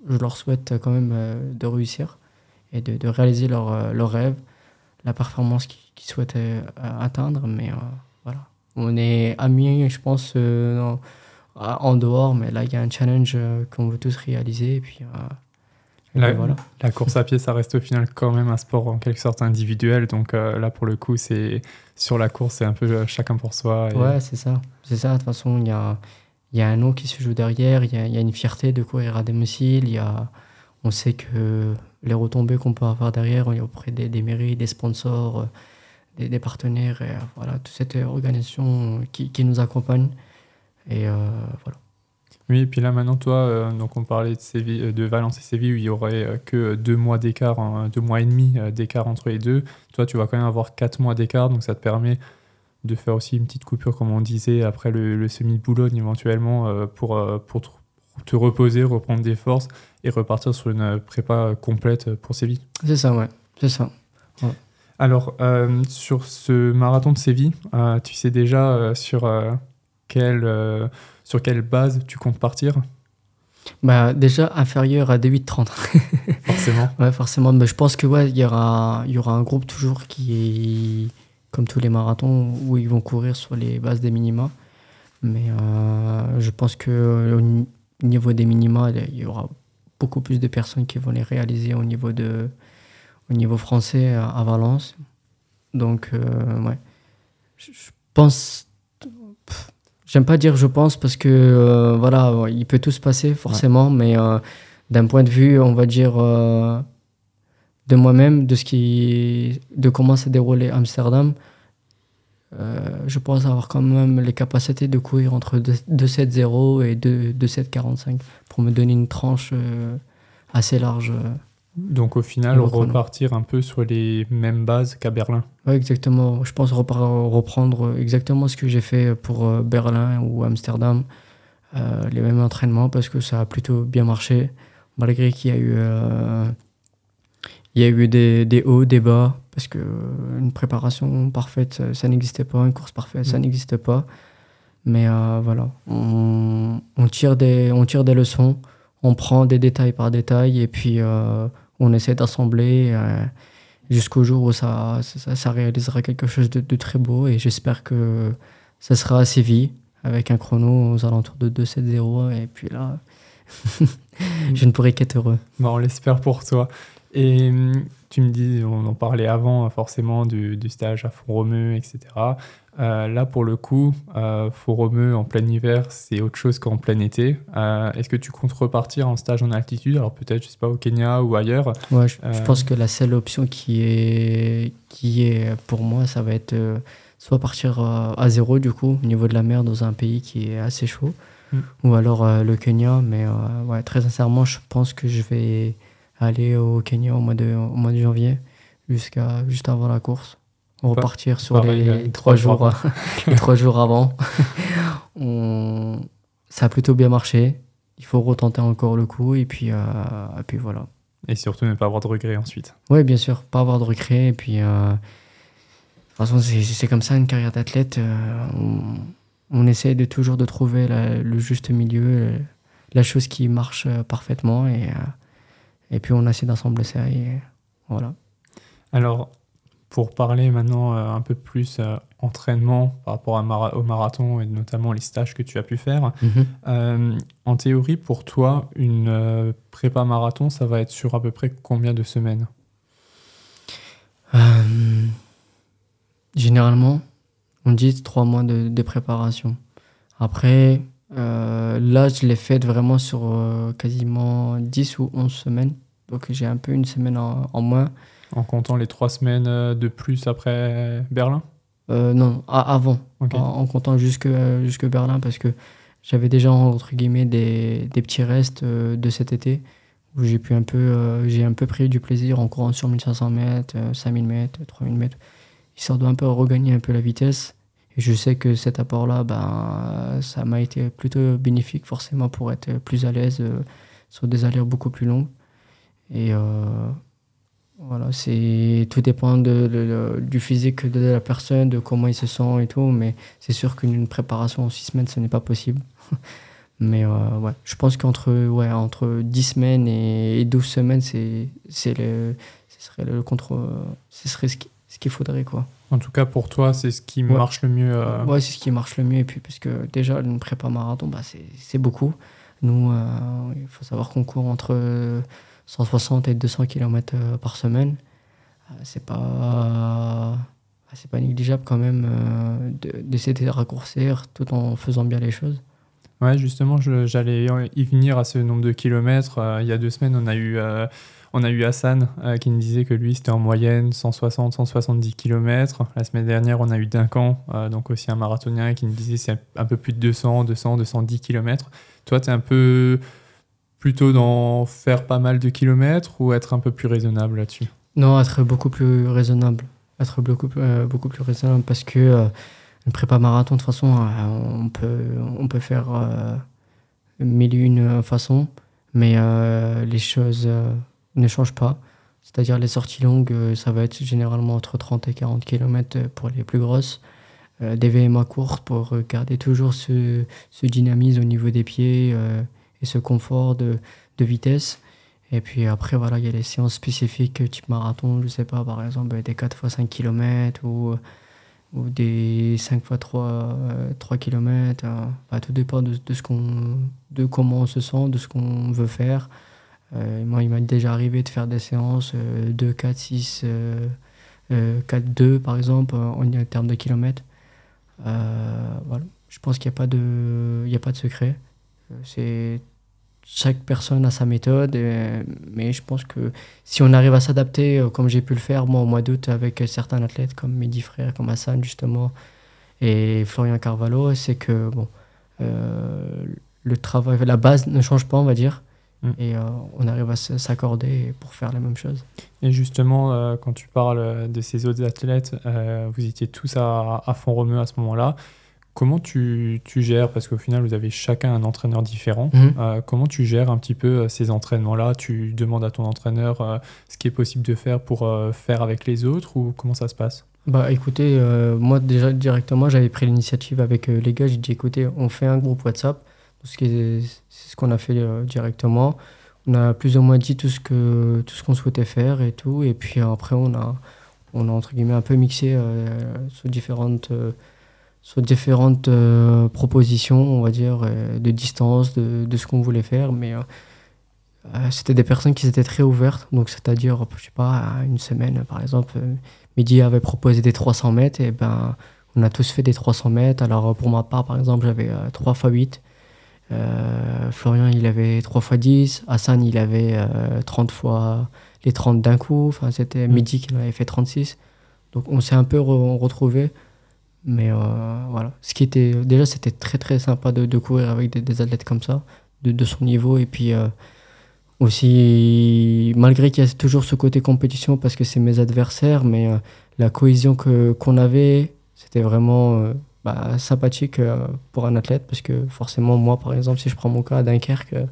je leur souhaite quand même de réussir et de, réaliser leur, leur, rêve, la performance qu'ils souhaitaient atteindre. Mais voilà, on est amis, je pense, en dehors, mais là, il y a un challenge qu'on veut tous réaliser. Et puis, la, la, course à pied, ça reste au final quand même un sport en quelque sorte individuel. Donc euh, là, pour le coup, c'est sur la course, c'est un peu euh, chacun pour soi. Ouais, c'est ça. C'est ça. De toute façon, il y a, y a un nom qui se joue derrière. Il y a, y a, une fierté de courir à domicile. Y a, on sait que les retombées qu'on peut avoir derrière, auprès des, des mairies, des sponsors, euh, des, des, partenaires, et voilà, toute cette organisation qui, qui nous accompagne. Et voilà. Oui, et puis là maintenant, toi, euh, donc on parlait de, Séville, euh, de Valence et Séville où il y aurait euh, que deux mois d'écart, deux mois et demi d'écart entre les deux. Toi, tu vas quand même avoir quatre mois d'écart, donc ça te permet de faire aussi une petite coupure, comme on disait, après le, le semi de Boulogne éventuellement, euh, pour, pour te- te reposer, reprendre des forces et repartir sur une prépa complète pour Séville. C'est ça, ouais. C'est ça. Alors, euh, sur ce marathon de Séville, tu sais déjà sur, euh, sur quelle base tu comptes partir, Bah, déjà inférieur à des (laughs) 8,30. forcément Ouais, forcément. Mais je pense que ouais, il y aura, y aura un groupe toujours qui est comme tous les marathons où ils vont courir sur les bases des minima. Mais euh, je pense que euh, au ni- niveau des minima, il y aura beaucoup plus de personnes qui vont les réaliser au niveau de, au niveau français à, Valence. Donc euh, ouais, je pense. J'aime pas dire je pense parce que euh, voilà, il peut tout se passer forcément, mais euh, d'un point de vue, on va dire, euh, de moi-même, de ce qui, de comment s'est déroulé Amsterdam, euh, je pense avoir quand même les capacités de courir entre 2,7,0 et 2 2,7,45 pour me donner une tranche euh, assez large. Donc au final, repartir un peu sur les mêmes bases qu'à Berlin. Ouais, exactement. Je pense reprendre exactement ce que j'ai fait pour euh, Berlin ou Amsterdam, euh, les mêmes entraînements parce que ça a plutôt bien marché, malgré qu'il y a eu, euh, il y a eu des, des hauts, des bas, parce que une préparation parfaite, ça, ça n'existait pas, une course parfaite, ça Mm. n'existe pas. Mais euh, voilà, on, on tire des, on tire des leçons, on prend des détails par détail et puis on essaie d'assembler. euh, jusqu'au jour où ça, réalisera quelque chose de, très beau et j'espère que ça sera à Séville avec un chrono aux alentours de 2,70 et puis là (laughs) je ne pourrai qu'être heureux. On l'espère pour toi. Et tu me dis, on en parlait avant forcément du, du stage à Font-Romeu, etc. Euh, là, pour le coup, euh, Font-Romeu en plein hiver, c'est autre chose qu'en plein été. Euh, Est-ce que tu comptes repartir en stage en altitude? Alors peut-être, je sais pas, au Kenya ou ailleurs Ouais, je, je Euh, pense que la seule option qui est, qui est pour moi, ça va être soit partir à zéro du coup au niveau de la mer dans un pays qui est assez chaud Mm. ou alors le Kenya. Mais ouais, très sincèrement, je pense que je vais aller au Kenya au mois de, au mois de janvier jusqu'à juste avant la course. On repartir sur pareil, les euh, trois jours les (laughs) trois jours avant. (laughs) On- Ça a plutôt bien marché. Il faut retenter encore le coup et puis, euh, et puis voilà. et surtout ne pas avoir de regrets ensuite. Oui, bien sûr, pas avoir de regret. Et puis, euh, de toute façon, c'est comme ça une carrière d'athlète. euh, on, on essaie de toujours de trouver la- le juste milieu, la chose qui marche parfaitement. Et, et puis, on essaie d'assembler ça. Et voilà. Alors, pour parler maintenant euh, un peu plus euh, entraînement par rapport à mara- au marathon et notamment les stages que tu as pu faire, Euh, en théorie, pour toi, une euh, prépa marathon, ça va être sur à peu près combien de semaines? Généralement, on dit trois mois de, de préparation. Après, euh, là, je l'ai fait vraiment sur euh, quasiment 10 ou 11 semaines. Donc, j'ai un peu une semaine en, en moins. En comptant les trois semaines euh, de plus après Berlin? Euh, non, avant, en, en comptant jusque, jusque Berlin, parce que j'avais déjà, entre guillemets, des, des petits restes de cet été où j'ai pu un peu, j'ai un peu pris du plaisir en courant sur 1500 mètres, euh, 5000 mètres, 3000 mètres, histoire de un peu regagner un peu la vitesse. Je sais que cet apport-là, ben, ça m'a été plutôt bénéfique forcément pour être plus à l'aise euh, sur des allures beaucoup plus longues. Et euh, voilà, c'est tout dépend du physique de la personne, de comment il se sent et tout. Mais c'est sûr qu'une préparation en 6 semaines, ce n'est pas possible. (laughs) mais euh, ouais, je pense qu'entre ouais, entre 10 semaines et, et 12 semaines, c'est, c'est le, ce serait le contre, ce serait ce qui- ce qu'il faudrait quoi. En tout cas, pour toi, c'est ce qui Ouais. marche le mieux. euh, Ouais, c'est ce qui marche le mieux. Et puis, parce que déjà, une prépa marathon, bah, c'est, beaucoup. Nous, euh, il faut savoir qu'on court entre 160 et 200 km par semaine. Euh, C'est pas, c'est pas négligeable quand même euh, de- d'essayer de raccourcir tout en faisant bien les choses. Ouais, justement, j'allais y venir à ce nombre de kilomètres. Euh, il y a deux semaines, on a eu, euh, on a eu Hassan euh, qui nous disait que lui, c'était en moyenne 160, 170 kilomètres. La semaine dernière, on a eu Duncan, euh, donc aussi un marathonien, qui nous disait c'est un peu plus de 200, 200, 210 kilomètres. Toi, tu es un peu plutôt dans faire pas mal de kilomètres ou être un peu plus raisonnable là-dessus? Non, être beaucoup plus raisonnable. Être beaucoup, euh, beaucoup plus raisonnable parce que Une prépa marathon, de toute façon, on, peut, on peut faire mille une façons, mais les choses ne changent pas. C'est-à-dire les sorties longues, euh, ça va être généralement entre 30 et 40 km pour les plus grosses. Euh, des VMA courtes pour euh, garder toujours ce, dynamisme au niveau des pieds euh, et ce confort de, vitesse. Et puis après, voilà, il y a les séances spécifiques euh, type marathon, je sais pas, par exemple, euh, des 4 x 5 km ou, des 5 x 3, 3 km. Tout dépend de, de, ce qu'on, de comment on se sent, de ce qu'on veut faire. Euh, moi, il m'a déjà arrivé de faire des séances euh, 2, 4, 6, euh, euh, 4, 2 par exemple, en, termes de kilomètres. Euh, voilà. Je pense qu'il n'y a, pas de- a pas de secret. Euh, chaque personne a sa méthode, mais je pense que si on arrive à s'adapter, comme j'ai pu le faire moi au mois d'août avec certains athlètes comme Mehdi Frère, comme Hassan justement, et Florian Carvalho, c'est que bon, le travail, la base ne change pas, on va dire, Mm. et euh, on arrive à s'accorder pour faire la même chose. Et justement, euh, quand tu parles euh, de ces autres athlètes, euh, vous étiez tous à, à fond romeu à ce moment-là. Comment tu, tu gères, parce qu'au final, vous avez chacun un entraîneur différent, euh, comment tu gères un petit peu ces entraînements-là? Tu demandes à ton entraîneur ce qui est possible de faire pour faire avec les autres ou comment ça se passe? Bah écoutez, moi déjà directement, j'avais pris l'initiative avec les gars. J'ai dit écoutez, on fait un groupe WhatsApp. C'est ce qu'on a fait euh, directement. On a plus ou moins dit tout ce que tout ce qu'on souhaitait faire et tout. Et puis après, on a on a entre guillemets un peu mixé euh, sur différentes euh, sur différentes propositions, on va dire, de distance, de, de ce qu'on voulait faire. Mais c'était des personnes qui étaient très ouvertes. Donc c'est-à-dire, je sais pas, une semaine par exemple. Mehdi avait proposé des 300 mètres, et ben, on a tous fait des 300 mètres. Alors, pour ma part, par exemple, j'avais euh, 3 x 8. Euh, Florian, il avait 3 x 10. Hassan, il avait euh, 30 fois les 30 d'un coup. Enfin, c'était Mm. Mehdi qui en avait fait 36. Donc, on s'est un peu re- retrouvés. Mais euh, voilà. Ce qui était, déjà, c'était très très sympa de, de courir avec des, des athlètes comme ça, de, de son niveau. Et puis euh, aussi, malgré qu'il y a toujours ce côté compétition parce que c'est mes adversaires, mais la cohésion qu'on avait, c'était vraiment bah, sympathique euh, pour un athlète parce que forcément, moi par exemple, si je prends mon cas à Dunkerque, euh,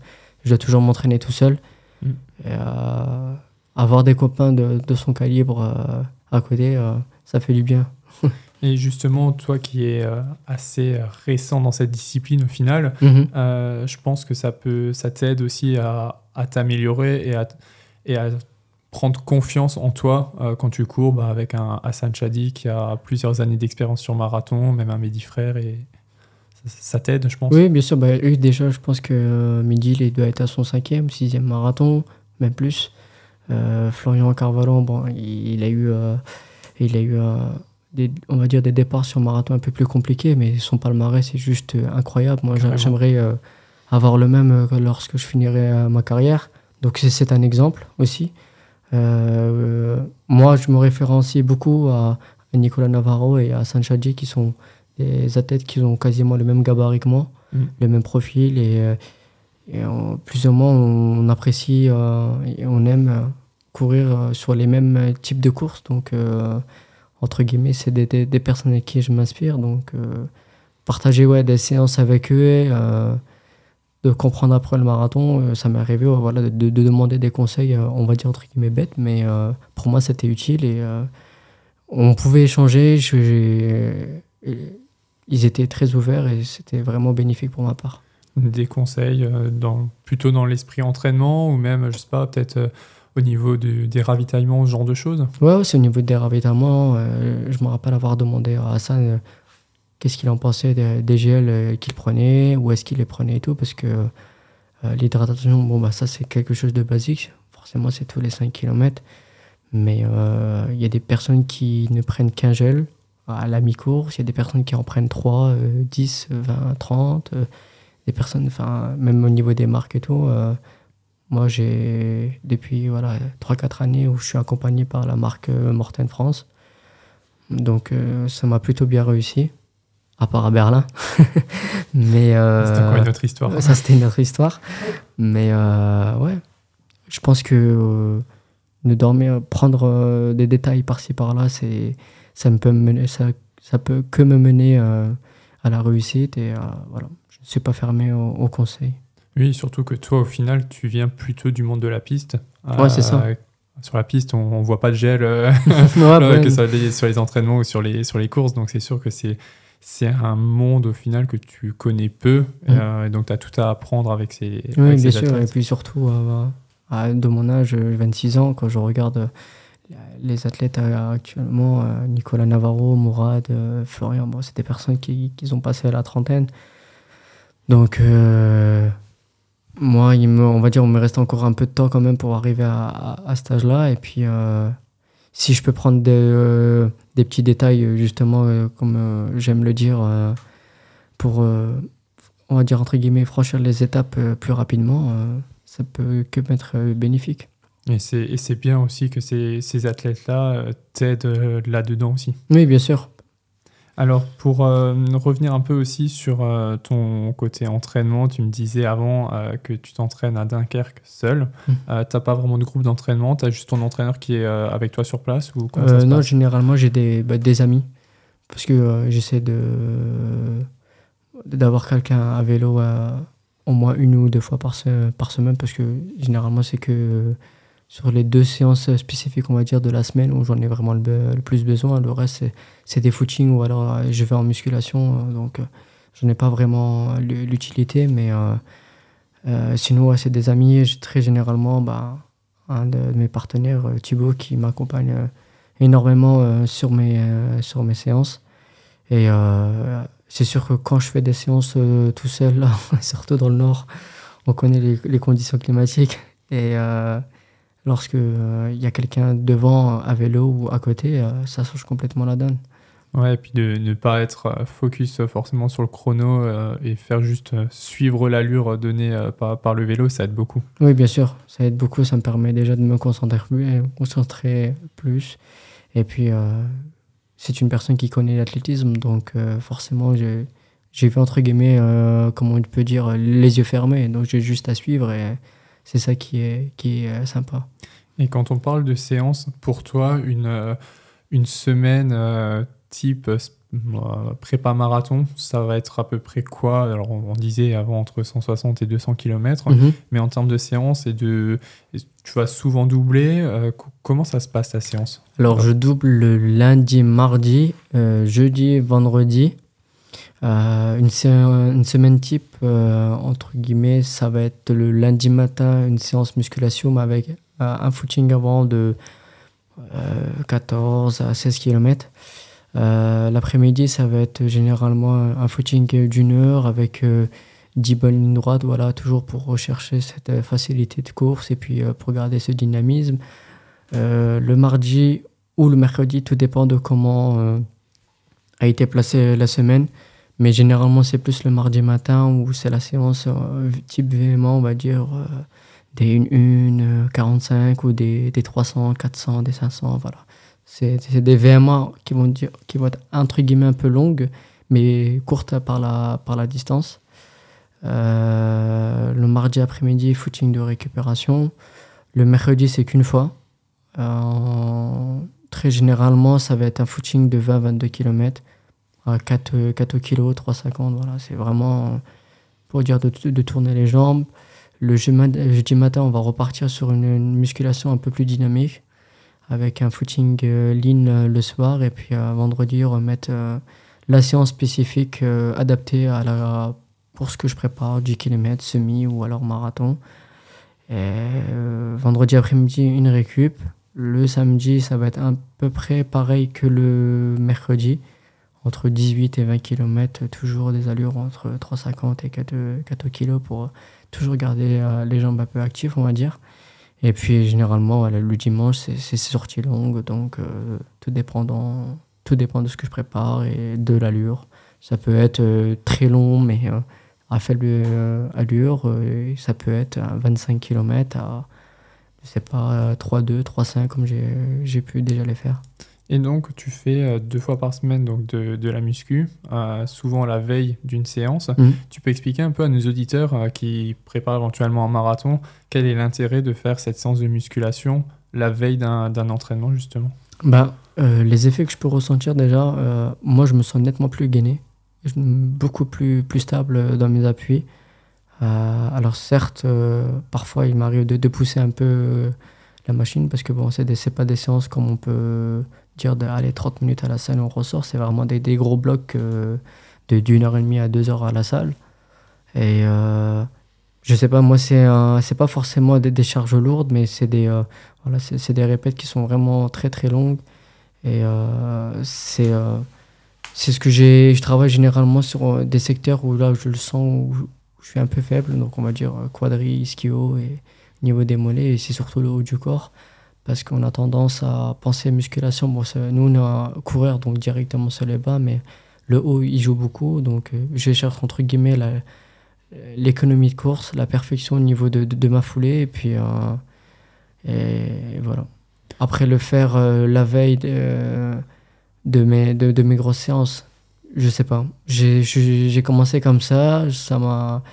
je dois toujours m'entraîner tout seul. Mm. Et, euh, avoir des copains de, de son calibre euh, à côté, euh, ça fait du bien. (laughs) Et justement, toi qui es assez récent dans cette discipline au final, Mhm. Euh, je pense que ça peut, ça t'aide aussi à, à t'améliorer et à, et à prendre confiance en toi euh, quand tu cours bah, avec un Hassan Chadi qui a plusieurs années d'expérience sur marathon, même un Mehdi Frère et ça, ça t'aide, je pense. Oui, bien sûr. Bah, eux, déjà, je pense que euh, Mehdi, il doit être à son cinquième, sixième marathon, même plus. Euh, Florian Carvalho, bon, il, il a eu, euh, il a eu des, on va dire des départs sur marathon un peu plus compliqués, mais son palmarès c'est juste incroyable. Moi, j'aimerais avoir le même que lorsque je finirai ma carrière. Donc, c'est un exemple aussi. Euh, moi, je me référencie beaucoup à, à Nicolas Navarro et à Sanchadji, qui sont des athlètes qui ont quasiment le même gabarit que moi, Mm. le même profil, et, euh, et on- plus ou moins on apprécie euh, et on aime courir sur les mêmes types de courses. Donc, entre guillemets, c'est des, des, des personnes avec qui je m'inspire. Donc, euh, partager ouais, des séances avec eux, euh, de comprendre après le marathon, euh, ça m'est arrivé ouais, voilà, de, de demander des conseils, euh, on va dire entre guillemets bêtes, mais euh, pour moi c'était utile et euh, on pouvait échanger. je- ils étaient très ouverts et c'était vraiment bénéfique pour ma part. Des conseils euh, dans, plutôt dans l'esprit entraînement ou même, je sais pas, peut-être euh, au niveau du- des ravitaillements, ce genre de choses? Ouais, c'est au niveau des ravitaillements. euh, je me rappelle avoir demandé à Hassan euh, qu'est-ce qu'il en pensait des, gels euh, qu'il prenait, où est-ce qu'il les prenait et tout, parce que euh, l'hydratation, bon, bah, ça c'est quelque chose de basique. Forcément, c'est tous les 5 km. Mais euh, il y a des personnes qui ne prennent qu'un gel à la mi-course, il y a des personnes qui en prennent 3, euh, 10, 20, 30. euh, des personnes, enfin, même au niveau des marques et tout. euh, moi, j'ai, depuis voilà, 3-4 années où je suis accompagné par la marque euh, Morten France. Donc, euh, ça m'a plutôt bien réussi, à part à Berlin. (laughs) Mais euh, C'est encore une autre histoire. ça, c'était une autre histoire. Mais euh, ouais, je pense que euh, ne dormir, prendre euh, des détails par-ci par-là, c'est, ça, me peut mener, ça ça peut que me mener à la réussite et voilà, je ne suis pas fermé au, au, conseil. Oui, surtout que toi, au final, tu viens plutôt du monde de la piste. Ouais, c'est ça. Sur la piste, on ne voit pas de gel, (laughs) (laughs) que ça sur les entraînements ou sur les, sur les courses, donc c'est sûr que c'est c'est un monde au final que tu connais peu, mm. euh, et donc tu as tout à apprendre avec ces. Oui, bien sûr, et puis surtout à, de mon âge, 26 ans, quand je regarde euh, les athlètes euh, actuellement, Nicolas Navarro, Mourad, Florian, bon, c'est des personnes qui, qui ont passé à la trentaine. Donc, moi, il me, on va dire, on me reste encore un peu de temps quand même pour arriver à, à, cet âge-là. Et puis, si je peux prendre des, des petits détails, euh, justement, euh, comme euh, j'aime le dire, pour, on va dire, entre guillemets, franchir les étapes plus rapidement, ça peut que être bénéfique. Et c'est bien aussi que ces, ces athlètes-là t'aident là-dedans aussi. Oui, bien sûr. Alors, pour euh, revenir un peu aussi sur euh, ton côté entraînement, tu me disais avant euh, que tu t'entraînes à Dunkerque seul. Mmh. tu n'as pas vraiment de groupe d'entraînement, tu as juste ton entraîneur qui est avec toi sur place ou Non, généralement, j'ai des, bah, des, amis. Parce que j'essaie de d'avoir quelqu'un à vélo au moins une ou deux fois par, par semaine. Parce que généralement, c'est que sur les deux séances spécifiques, on va dire, de la semaine où j'en ai vraiment le, plus besoin. Le reste, c'est des footings ou alors euh, je vais en musculation. Euh, donc, euh, je n'ai pas vraiment l'utilité. Mais sinon, c'est des amis. Très généralement, bah, un de, mes partenaires, Thibaut, qui m'accompagne énormément sur, mes, sur mes séances. Et c'est sûr que quand je fais des séances tout seul, (laughs) surtout dans le nord, on connaît les, conditions climatiques. Et lorsque il euh, y a quelqu'un devant à vélo ou à côté, euh, ça change complètement la donne. Ouais, et puis de ne pas être euh, focus forcément sur le chrono et faire juste suivre l'allure donnée par, par, le vélo, ça aide beaucoup. Oui, bien sûr, ça aide beaucoup. Ça me permet déjà de me concentrer, concentrer plus. Et puis, c'est une personne qui connaît l'athlétisme, donc forcément, j'ai vu, entre guillemets, comment on peut dire, les yeux fermés. Donc, j'ai juste à suivre et c'est ça qui est, qui est sympa. Et quand on parle de séance, pour toi, une, euh, une semaine euh, type euh, prépa marathon, ça va être à peu près quoi? Alors on, disait avant entre 160 et 200 km, mhm. mais en termes de séance et de, tu vas souvent doubler. comment ça se passe ta séance? Alors je double le lundi, mardi, jeudi, vendredi. une, une, semaine type, entre guillemets, ça va être le lundi matin, une séance musculation avec un footing avant de 14 euh, à 16 km. Euh, l'après-midi, ça va être généralement un footing d'une heure avec 10 euh, bonnes lignes droites, voilà, toujours pour rechercher cette facilité de course et puis pour garder ce dynamisme. le mardi ou le mercredi, tout dépend de comment a été placée la semaine. Mais généralement, c'est plus le mardi matin où c'est la séance type véhément, on va dire, des 1, 45 ou des, des 300, 400, des 500, voilà. C'est des VMA qui vont, dire, qui vont être entre guillemets un peu longues, mais courtes par la, par la distance. Euh, le mardi après-midi, footing de récupération. Le mercredi, c'est qu'une fois. Euh, très généralement, ça va être un footing de 20-22 km à 4, 4 kg, 3,50. Voilà, c'est vraiment pour dire de, de, tourner les jambes. Le jeudi matin, on va repartir sur une, musculation un peu plus dynamique avec un footing euh, lean euh, le soir et puis euh, vendredi remettre la séance spécifique adaptée à la, pour ce que je prépare, 10 km, semi ou alors marathon. vendredi après-midi, une récup. Le samedi, ça va être à peu près pareil que le mercredi, entre 18 et 20 km, toujours des allures entre 3,50 et 4, 4 kg pour toujours garder les jambes un peu actives, on va dire. Et puis généralement, le dimanche, c'est sorties longues, donc euh, tout, dépend tout dépend de ce que je prépare et de l'allure. Ça peut être euh, très long, mais à faible allure. ça peut être 25 km à, je sais pas, 3-2, 3-5, comme j'ai pu déjà les faire. Et donc, tu fais euh, deux fois par semaine donc de, de la muscu, euh, souvent la veille d'une séance. Mhm. Tu peux expliquer un peu à nos auditeurs euh, qui préparent éventuellement un marathon, quel est l'intérêt de faire cette séance de musculation la veille d'un entraînement, justement? Ben, Les effets que je peux ressentir déjà, moi je me sens nettement plus gainé, beaucoup plus, plus stable dans mes appuis. alors certes, parfois il m'arrive de, de, pousser un peu la machine parce que bon, c'est pas des séances comme on peut dire d'aller 30 minutes à la salle on ressort. C'est vraiment des, gros blocs euh, d'une heure et demie à deux heures à la salle. Et euh, je sais pas, moi, c'est pas forcément des, charges lourdes, mais c'est des, euh, voilà, des répètes qui sont vraiment très très longues. Et euh, c'est c'est ce que j'ai. Je travaille généralement sur des secteurs où là, je le sens, où je suis un peu faible. Donc, on va dire quadri, ischio et niveau des mollets. Et c'est surtout le haut du corps parce qu'on a tendance à penser musculation. Bon, nous, on à courir, donc directement sur les bas, mais le haut, il joue beaucoup. Donc, euh, je cherche, entre guillemets, l'économie de course, la perfection au niveau de, ma foulée, et puis, euh, voilà. Après, le faire euh, la veille de, de, mes, de, mes grosses séances, je sais pas. J'ai commencé comme ça, ça m'a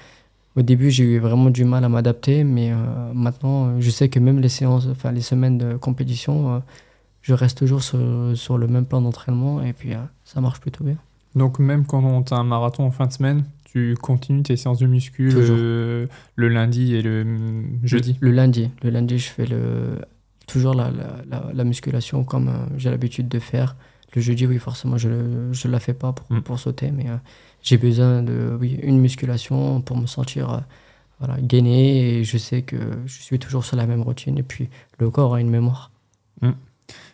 au début, j'ai eu vraiment du mal à m'adapter, mais euh, maintenant, je sais que même les séances, enfin les semaines de compétition, euh, je reste toujours sur, sur, le même plan d'entraînement et puis euh, ça marche plutôt bien. Donc même quand on a un marathon en fin de semaine, tu continues tes séances de muscu le, le, lundi et le jeudi? Le, lundi. Le lundi, je fais le, toujours la, la, la, musculation comme j'ai l'habitude de faire. Le jeudi, oui, forcément, je ne la fais pas pour, mm. pour sauter, mais j'ai besoin de oui, une musculation pour me sentir euh, voilà, gainé et je sais que je suis toujours sur la même routine et puis le corps a une mémoire. Mmh.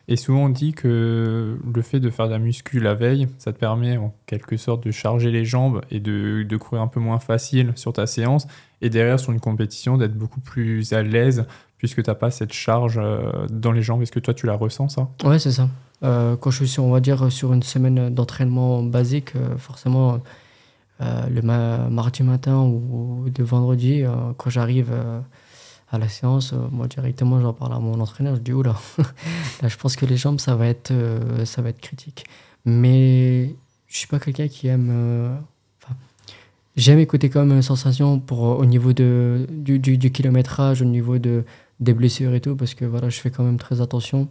Et souvent on dit que le fait de faire de la muscu la veille, ça te permet en quelque sorte de charger les jambes et de, de courir un peu moins facile sur ta séance et derrière sur une compétition d'être beaucoup plus à l'aise puisque tu n'as pas cette charge euh, dans les jambes. Est-ce que toi tu la ressens ça? Ouais c'est ça. Euh, quand je suis, on va dire, sur une semaine d'entraînement basique, euh, forcément, euh, le mardi matin ou, le vendredi, quand j'arrive à la séance, moi directement, j'en parle à mon entraîneur, je dis, oula, (laughs) là, je pense que les jambes, ça va être, ça va être critique. Mais je suis pas quelqu'un qui aime. J'aime écouter quand même une sensation pour, au niveau de, du, du, du, kilométrage, au niveau de, des blessures et tout, parce que voilà, je fais quand même très attention.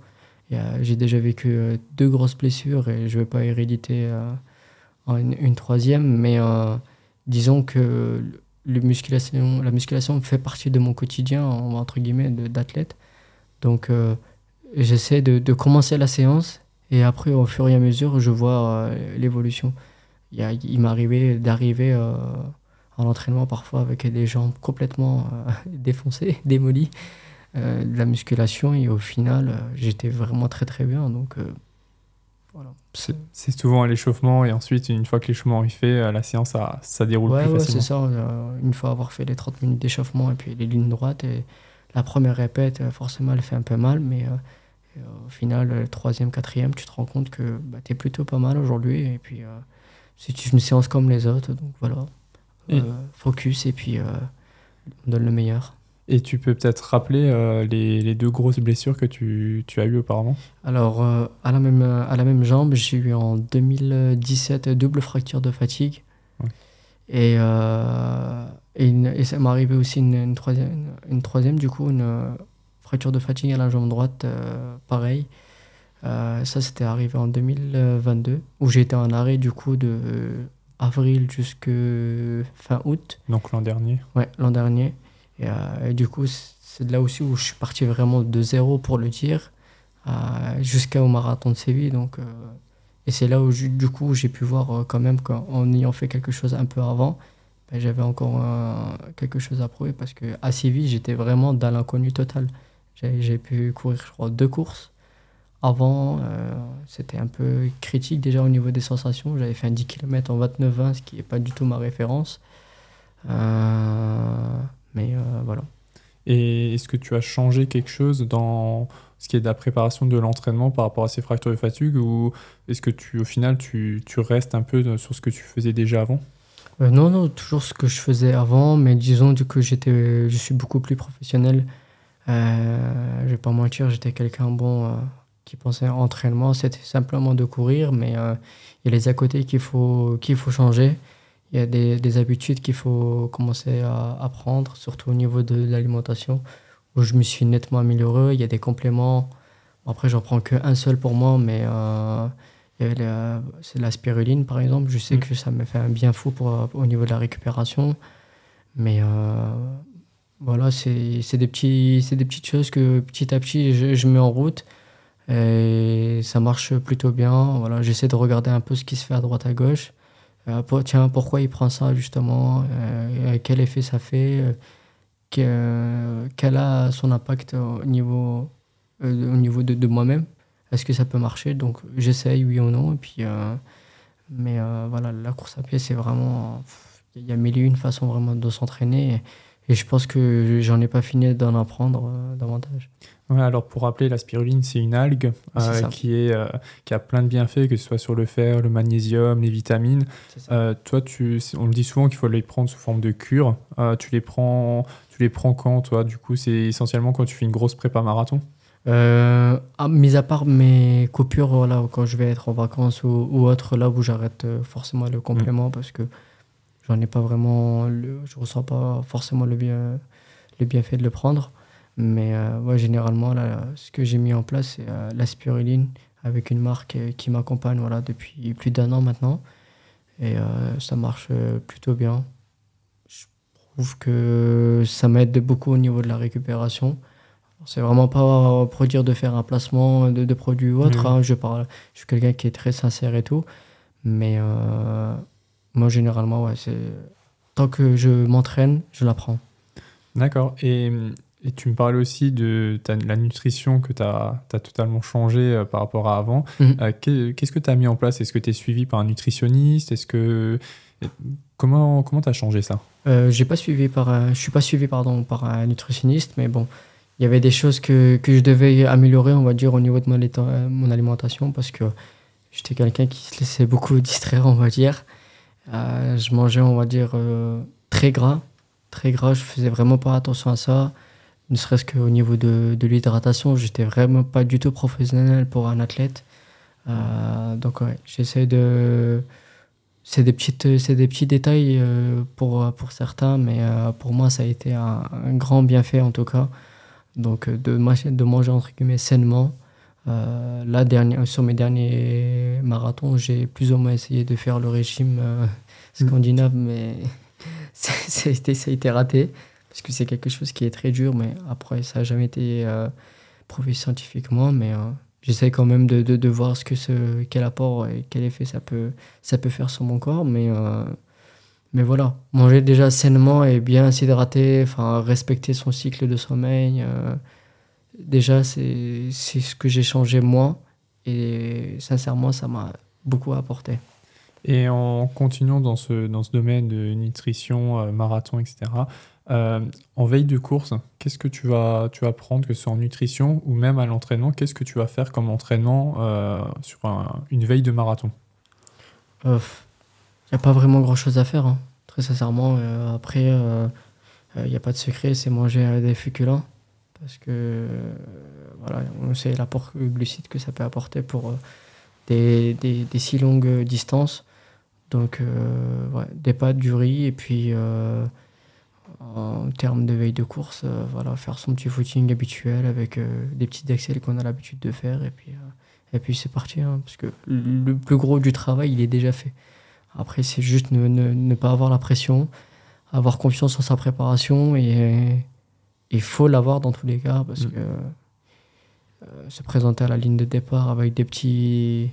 J'ai déjà vécu euh, deux grosses blessures et je ne vais pas héréditer euh, une, troisième, mais euh, disons que la musculation fait partie de mon quotidien, entre guillemets, d'athlète. Donc j'essaie de, commencer la séance et après, au fur et à mesure, je vois l'évolution. Il, il m'est arrivé d'arriver en entraînement parfois avec des jambes complètement (laughs) défoncées, démolies. Euh, de la musculation et au final, euh, j'étais vraiment très très bien. Donc euh, voilà. C'est souvent l'échauffement et ensuite, une fois que l'échauffement est fait, la séance, ça, ça déroule plus facilement. c'est ça. une fois avoir fait les 30 minutes d'échauffement et puis les lignes droites, et la première répète, forcément, elle fait un peu mal, mais au final, troisième, quatrième, tu te rends compte que bah, tu es plutôt pas mal aujourd'hui. Et puis, c'est une séance comme les autres. Donc voilà, focus et puis on donne le meilleur. Et tu peux peut-être rappeler euh, les, les, deux grosses blessures que tu, tu as eues auparavant? Alors, euh, à, la même, à la même jambe, j'ai eu en 2017 double fracture de fatigue. Et, euh, et, ça m'est arrivé aussi une, une, troisième, une, troisième, du coup, une fracture de fatigue à la jambe droite, pareil. ça, c'était arrivé en 2022, où j'ai été en arrêt, du coup, de avril jusqu'à fin août. Donc l'an dernier Ouais, l'an dernier. Euh, et, du coup, c'est là aussi où je suis parti vraiment de zéro pour le tir euh, jusqu'au marathon de Séville. Donc, euh, et c'est là où, du coup, j'ai pu voir quand même qu'en ayant fait quelque chose un peu avant, ben, j'avais encore quelque chose à prouver parce qu'à Séville, j'étais vraiment dans l'inconnu total. J'ai pu courir, je crois, deux courses. Avant, c'était un peu critique déjà au niveau des sensations. J'avais fait un 10 km en 29-20, ce qui n'est pas du tout ma référence. Euh, mais euh, voilà. Et est-ce que tu as changé quelque chose dans ce qui est de la préparation de l'entraînement par rapport à ces fractures de fatigue ou est-ce que tu, au final tu, tu, restes un peu sur ce que tu faisais déjà avant? Euh, Non, non, toujours ce que je faisais avant, mais disons du coup j'étais, je suis beaucoup plus professionnel. Euh, je vais pas mentir, j'étais quelqu'un bon euh, qui pensait à entraînement, c'était simplement de courir, mais il y a les à côté qu'il faut, qu'il faut changer il y a des, des habitudes qu'il faut commencer à apprendre, surtout au niveau de l'alimentation, où je me suis nettement amélioré. Il y a des compléments Après, j'en prends qu'un seul pour moi, mais euh, la- c'est la spiruline, par exemple. Je sais Mm. que ça me fait un bien fou pour, au niveau de la récupération. Mais euh, voilà, c'est c'est des, petits, c'est des petites choses que petit à petit, je, je mets en route. Et ça marche plutôt bien. Voilà, j'essaie de regarder un peu ce qui se fait à droite à gauche. Euh, tiens, pourquoi il prend ça justement Euh, Quel effet ça fait euh, que- Quel a son impact au niveau, au niveau de, de moi-même? Est-ce que ça peut marcher? Donc j'essaye, oui ou non. Et puis, mais voilà, la course à pied, c'est vraiment. Il y a mille et une façons vraiment de s'entraîner. Et, et je pense que j'en ai pas fini d'en apprendre davantage. Ouais, alors pour rappeler, la spiruline, c'est une algue euh, ça. qui, est, euh, qui a plein de bienfaits, que ce soit sur le fer, le magnésium, les vitamines. Euh, toi, tu, on me dit souvent qu'il faut les prendre sous forme de cure. Tu, les prends, tu les prends quand, toi? Du coup, c'est essentiellement quand tu fais une grosse prépa marathon? Ah, mis à part mes coupures, voilà, quand je vais être en vacances ou, ou autre, là où j'arrête forcément le complément parce que j'en ai pas vraiment, le, je ressens pas forcément le, bien, le bienfait de le prendre. Mais euh, ouais, généralement, là, ce que j'ai mis en place, c'est euh, la spiruline avec une marque euh, qui m'accompagne voilà, depuis plus d'un an maintenant. Et ça marche plutôt bien. Je trouve que ça m'aide beaucoup au niveau de la récupération. C'est vraiment pas pour dire de faire un placement de, de produits ou autre. Hein. Je, parle, je suis quelqu'un qui est très sincère et tout. Mais euh, moi, généralement, ouais, c'est tant que je m'entraîne, je la prends. D'accord. Et, et tu me parlais aussi de la nutrition que tu as, totalement changé euh, par rapport à avant. Mhm. Euh, qu'est- Qu'est-ce que tu as mis en place? Est-ce que tu es suivi par un nutritionniste? Est-ce que Comment comment tu as changé ça? Euh, j'ai pas suivi par un- je suis pas suivi pardon, par un nutritionniste, mais bon, il y avait des choses que, que je devais améliorer, on va dire, au niveau de mon, euh, alimentation, parce que j'étais quelqu'un qui se laissait beaucoup distraire, on va dire. Euh, je mangeais, on va dire, euh, très gras, très gras, je faisais vraiment pas attention à ça, ne serait-ce qu'au niveau de, de l'hydratation, j'étais vraiment pas du tout professionnel pour un athlète. Euh, donc ouais, j'essaie de c'est des, petites, c'est des petits détails euh, pour, pour certains, mais euh, pour moi, ça a été un, un grand bienfait en tout cas. Donc, de, de manger entre guillemets sainement. Là, dernière, sur mes derniers marathons, j'ai plus ou moins essayé de faire le régime euh, scandinave, mais ça, (laughs) ça a été, ça a été raté parce que c'est quelque chose qui est très dur, mais après, ça n'a jamais été euh, prouvé scientifiquement. Mais euh, j'essaie quand même de, de, voir ce que ce, quel apport et quel effet ça peut, ça peut faire sur mon corps. Mais, euh, mais voilà, manger déjà sainement et bien s'hydrater, respecter son cycle de sommeil. euh, déjà, c'est ce que j'ai changé moi. Et sincèrement, ça m'a beaucoup apporté. Et en continuant dans ce, dans ce domaine de nutrition, euh, marathon, etc., euh, en veille de course, qu'est-ce que tu vas, tu vas prendre, que ce soit en nutrition ou même à l'entraînement Qu'est-ce que tu vas faire comme entraînement euh, sur un- une veille de marathon? Il n'y a pas vraiment grand chose à faire, hein, très sincèrement. Après, il n'y a pas de secret, c'est manger des féculents. Parce que, voilà, on sait l'apport glucide que ça peut apporter pour des, des si longues distances. Donc, euh, ouais, des pâtes, du riz, et puis euh, en termes de veille de course, euh, voilà, faire son petit footing habituel avec des petites excels qu'on a l'habitude de faire, et puis, et puis c'est parti. hein, parce que le plus gros du travail, il est déjà fait. Après, c'est juste ne, ne, ne pas avoir la pression, avoir confiance en sa préparation et il faut l'avoir dans tous les cas parce Mm. que euh, se présenter à la ligne de départ avec des, petits,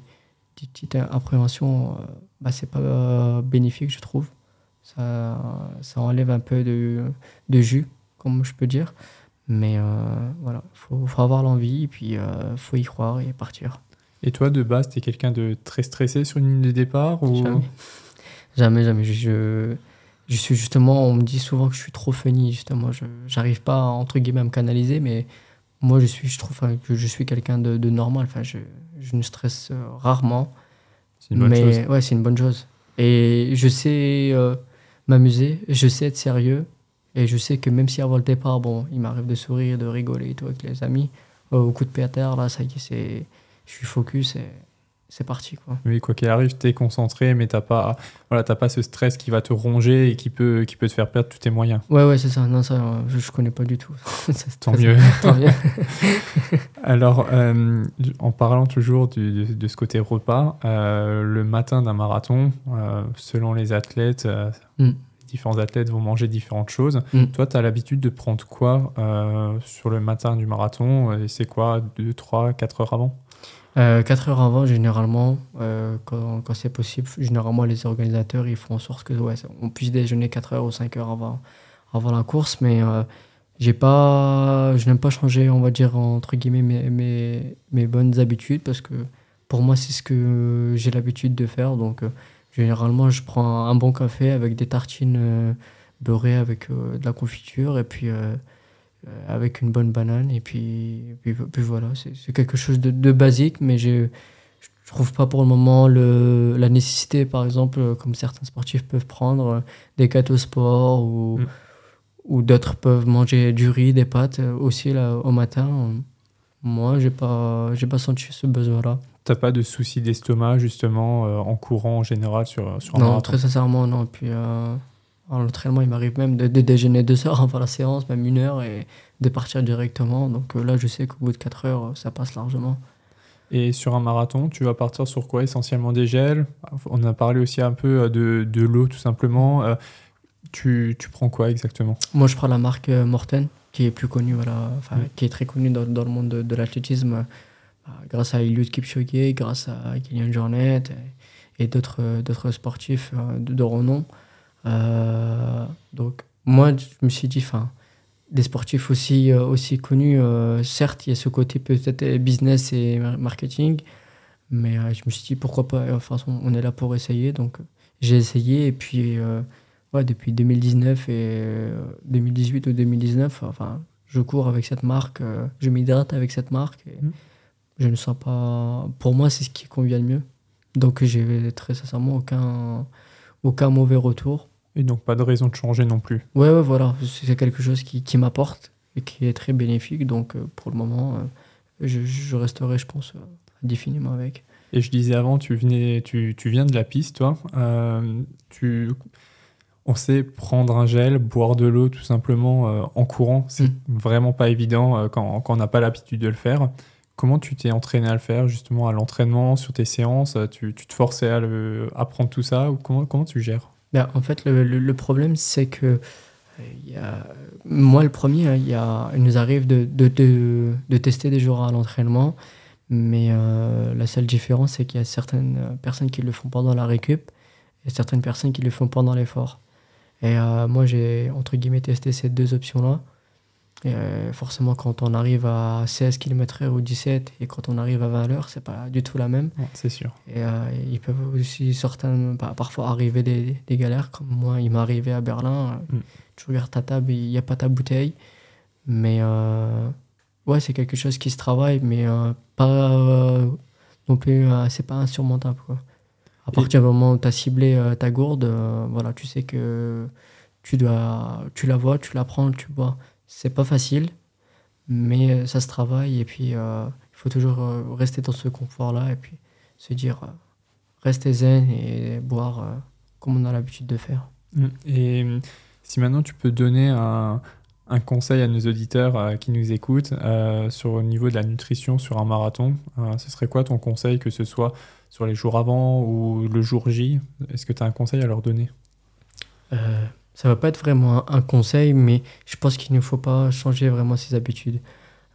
des petites appréhensions, euh, bah, c'est pas euh, bénéfique, je trouve. Ça, ça enlève un peu de, de jus, comme je peux dire. Mais euh, voilà, il faut, faut avoir l'envie et puis il faut y croire et partir. Et toi, de base, tu es quelqu'un de très stressé sur une ligne de départ ou... Jamais. Jamais, je, je suis justement, on me dit souvent que je suis trop funny, justement. Je n'arrive pas, entre guillemets, à me canaliser, mais moi, je suis, je trouve enfin, que je suis quelqu'un de, de normal. Enfin, je, je ne stresse euh, rarement. C'est une bonne mais chose. ouais, c'est une bonne chose. Et je sais euh, m'amuser, je sais être sérieux, et je sais que même si avant le départ, bon, il m'arrive de sourire, de rigoler et tout avec les amis, euh, au coup de pied à terre, là, ça y est, c'est, je suis focus et c'est parti. Quoi. Oui, quoi qu'il arrive, tu es concentré, mais tu n'as pas, voilà, pas ce stress qui va te ronger et qui peut, qui peut te faire perdre tous tes moyens. Ouais, ouais, c'est ça. Non, ça, je ne connais pas du tout. (laughs) Tant mieux. Tant (laughs) mieux. Alors, euh, en parlant toujours de, de, ce côté repas, euh, le matin d'un marathon, euh, selon les athlètes, mm. différents athlètes vont manger différentes choses. Mm. Toi, tu as l'habitude de prendre quoi sur le matin du marathon Et c'est quoi 2, 3, 4 heures avant? 4 heures avant, généralement, quand, quand c'est possible, généralement les organisateurs ils font en sorte que on puisse déjeuner 4 heures ou 5 heures avant, avant la course, mais j'ai pas, je n'aime pas changer, on va dire, entre guillemets, mes, mes, mes bonnes habitudes parce que pour moi, c'est ce que j'ai l'habitude de faire. Donc, euh, généralement, je prends un bon café avec des tartines euh, beurrées avec euh, de la confiture et puis avec une bonne banane. Et puis, puis, voilà, c'est quelque chose de, de basique, mais je je trouve pas pour le moment le, la nécessité, par exemple, comme certains sportifs peuvent prendre, des gâteaux sport ou. Mm ou d'autres peuvent manger du riz, des pâtes euh, aussi là, au matin. Moi, j'ai pas, j'ai pas senti ce besoin-là. T'as pas de soucis d'estomac justement euh, en courant en général sur, sur un Non, très sincèrement, non. Puis euh, en entraînement, il m'arrive même de, déjeuner deux heures avant la séance, même une heure, et de partir directement. Donc là, je sais qu'au bout de quatre heures, ça passe largement. Et sur un marathon, tu vas partir sur quoi Essentiellement des gels? On a parlé aussi un peu de, de l'eau, tout simplement. Tu, tu, prends quoi exactement? Moi, je prends la marque euh, Morten, qui est plus connue, voilà, enfin, qui est très connue dans, dans le monde de, de l'athlétisme, euh, grâce à Eliud Kipchoge, grâce à Kylian Jornet et, et d'autres, d'autres sportifs euh, de, de renom. Donc, moi, je me suis dit, enfin, des sportifs aussi, aussi connus, certes, il y a ce côté peut-être business et marketing, mais je me suis dit, pourquoi pas, enfin, on est là pour essayer, donc j'ai essayé, et puis depuis 2019 et 2018 euh, ou 2019, enfin, je cours avec cette marque, euh, je m'hydrate avec cette marque. Et mmh. Je ne sens pas. Pour moi, c'est ce qui convient le mieux. Donc, j'ai très sincèrement aucun, aucun mauvais retour. Et donc, pas de raison de changer non plus. Ouais, ouais voilà. C'est quelque chose qui, qui m'apporte et qui est très bénéfique. Donc, euh, pour le moment, je, je, resterai, je pense, indéfiniment avec. Et je disais avant, tu, venais, tu, tu viens de la piste, toi. tu on sait prendre un gel, boire de l'eau tout simplement euh, en courant. C'est mm. vraiment pas évident euh, quand, on n'a pas l'habitude de le faire. Comment tu t'es entraîné à le faire justement à l'entraînement, sur tes séances? Tu, te forçais à apprendre tout ça ou comment, comment tu gères? Ben, En fait, le, problème, c'est que y a, moi, le premier, hein, il, y a, il nous arrive de, de, de, tester des jours à l'entraînement, mais euh, la seule différence, c'est qu'il y a certaines personnes qui le font pendant la récup et certaines personnes qui le font pendant l'effort. Et euh, moi, j'ai entre guillemets testé ces deux options-là. Et euh, forcément, quand on arrive à 16 km/h ou 17 et quand on arrive à 20 heures, c'est pas du tout la même. c'est sûr. Et euh, ils peuvent aussi certains, bah, parfois arriver des, des, galères, comme moi, il m'est arrivé à Berlin. Mm. Tu regardes ta table, il n'y a pas ta bouteille. Mais ouais, c'est quelque chose qui se travaille, mais pas non plus, c'est pas insurmontable. Quoi. À partir du moment où tu as ciblé euh, ta gourde, euh, voilà, tu sais que tu, dois, tu la vois, tu la prends, tu bois. C'est pas facile, mais euh, ça se travaille et puis il faut toujours rester dans ce confort-là et puis se dire rester zen et boire comme on a l'habitude de faire. Mmh. Et si maintenant tu peux donner un, un conseil à nos auditeurs qui nous écoutent sur le niveau de la nutrition sur un marathon, ce serait quoi ton conseil, que ce soit sur les jours avant ou le jour J? Est-ce que tu as un conseil à leur donner? Euh, Ça va pas être vraiment un, conseil, mais je pense qu'il ne faut pas changer vraiment ses habitudes.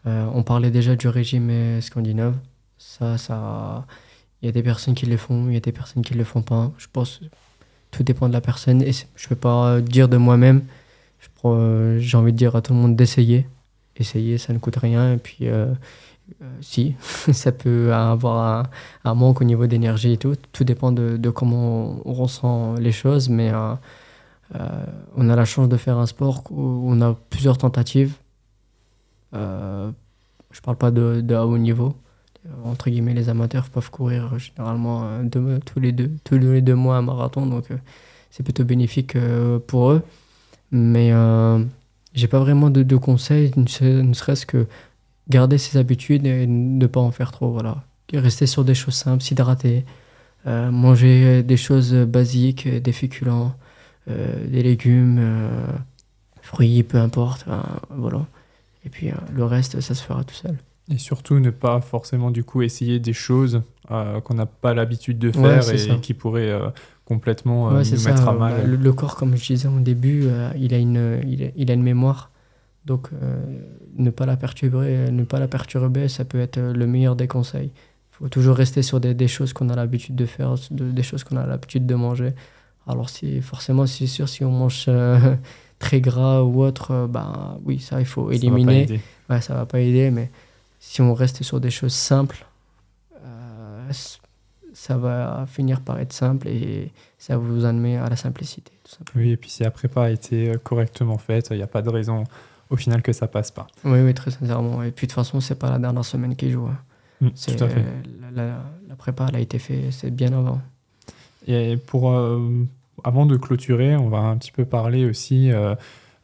Euh, on parlait déjà du régime scandinave. Ça, ça, il y a des personnes qui le font, il y a des personnes qui le font pas. Je pense que tout dépend de la personne. Et je peux pas dire de moi-même. J'ai envie de dire à tout le monde d'essayer. Essayer, ça ne coûte rien. Et puis, euh, euh, si, (laughs) ça peut avoir un, manque au niveau d'énergie et tout. Tout dépend de, de, comment on ressent les choses, mais euh, euh, on a la chance de faire un sport où on a plusieurs tentatives. je parle pas de, de, haut niveau. Entre guillemets, les amateurs peuvent courir généralement tous, les deux, tous les deux mois un marathon, donc c'est plutôt bénéfique pour eux. Mais j'ai pas vraiment de, de conseils, ne serait-ce que garder ses habitudes et ne pas en faire trop. Voilà. rester sur des choses simples, s'hydrater, euh, manger des choses basiques, des féculents, euh, des légumes, euh, fruits, peu importe. voilà. Et puis euh, le reste, ça se fera tout seul. Et surtout, ne pas forcément du coup essayer des choses euh, qu'on n'a pas l'habitude de faire et ça. qui pourraient euh, complètement euh, Ouais, nous ça. mettre à euh, mal. bah, le, le corps, comme je disais au début, euh, il, a une, il, a, il a une mémoire. Donc, euh, ne, pas la perturber, ne pas la perturber, ça peut être euh, le meilleur des conseils. Il faut toujours rester sur des, des choses qu'on a l'habitude de faire, de- des choses qu'on a l'habitude de manger. Alors, si, forcément, c'est sûr, si on mange euh, (laughs) très gras ou autre, euh, ben, oui, ça, il faut Ça va éliminer. Ouais, ça va pas aider, mais si on reste sur des choses simples, euh, ça va finir par être simple et ça vous amener à la simplicité, tout simplement. Oui, et puis si la prépa a été euh, correctement faite, il n'y a pas de raison au final que ça passe pas. Oui, oui, très sincèrement. Et puis de toute façon, c'est pas la dernière semaine qui joue. hein. Mm, tout à fait. La, la- la prépa, elle a été faite, c'est bien avant. Et pour, euh, avant de clôturer, on va un petit peu parler aussi euh,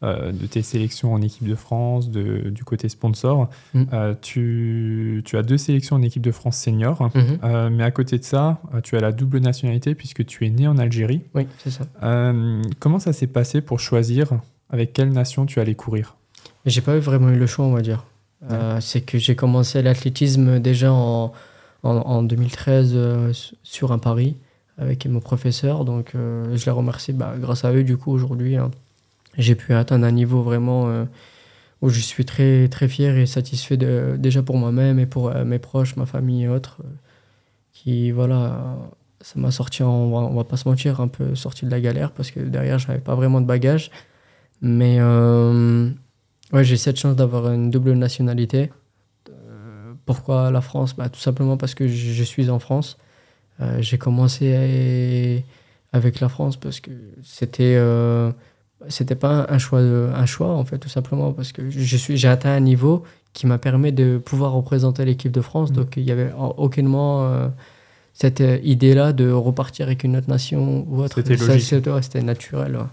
euh, de tes sélections en équipe de France, de, du côté sponsor. Mm. Tu, tu as deux sélections en équipe de France senior, Mhm. Euh, mais à côté de ça, tu as la double nationalité puisque tu es né en Algérie. Oui, c'est ça. Comment ça s'est passé pour choisir avec quelle nation tu allais courir? J'ai pas vraiment eu le choix, on va dire. Euh, c'est que j'ai commencé l'athlétisme déjà en, en, en 2013 euh, sur un pari avec mon professeur. Donc euh, je les remercie bah, grâce à eux, du coup, aujourd'hui. hein, j'ai pu atteindre un niveau vraiment euh, où je suis très, très fier et satisfait de, déjà pour moi-même et pour euh, mes proches, ma famille et autres. qui, voilà, ça m'a sorti, on va, pas se mentir, un peu sorti de la galère parce que derrière, je n'avais pas vraiment de bagages. Mais ouais, j'ai cette chance d'avoir une double nationalité. Pourquoi la France? Bah, Tout simplement parce que je suis en France. Euh, j'ai commencé à- avec la France parce que c'était euh, c'était pas un choix de- un choix en fait tout simplement parce que je suis j'ai atteint un niveau qui m'a permis de pouvoir représenter l'équipe de France Mhm. donc il y avait en- aucunement euh, cette idée là de repartir avec une autre nation ou autre C'était logique. c'était naturel ouais.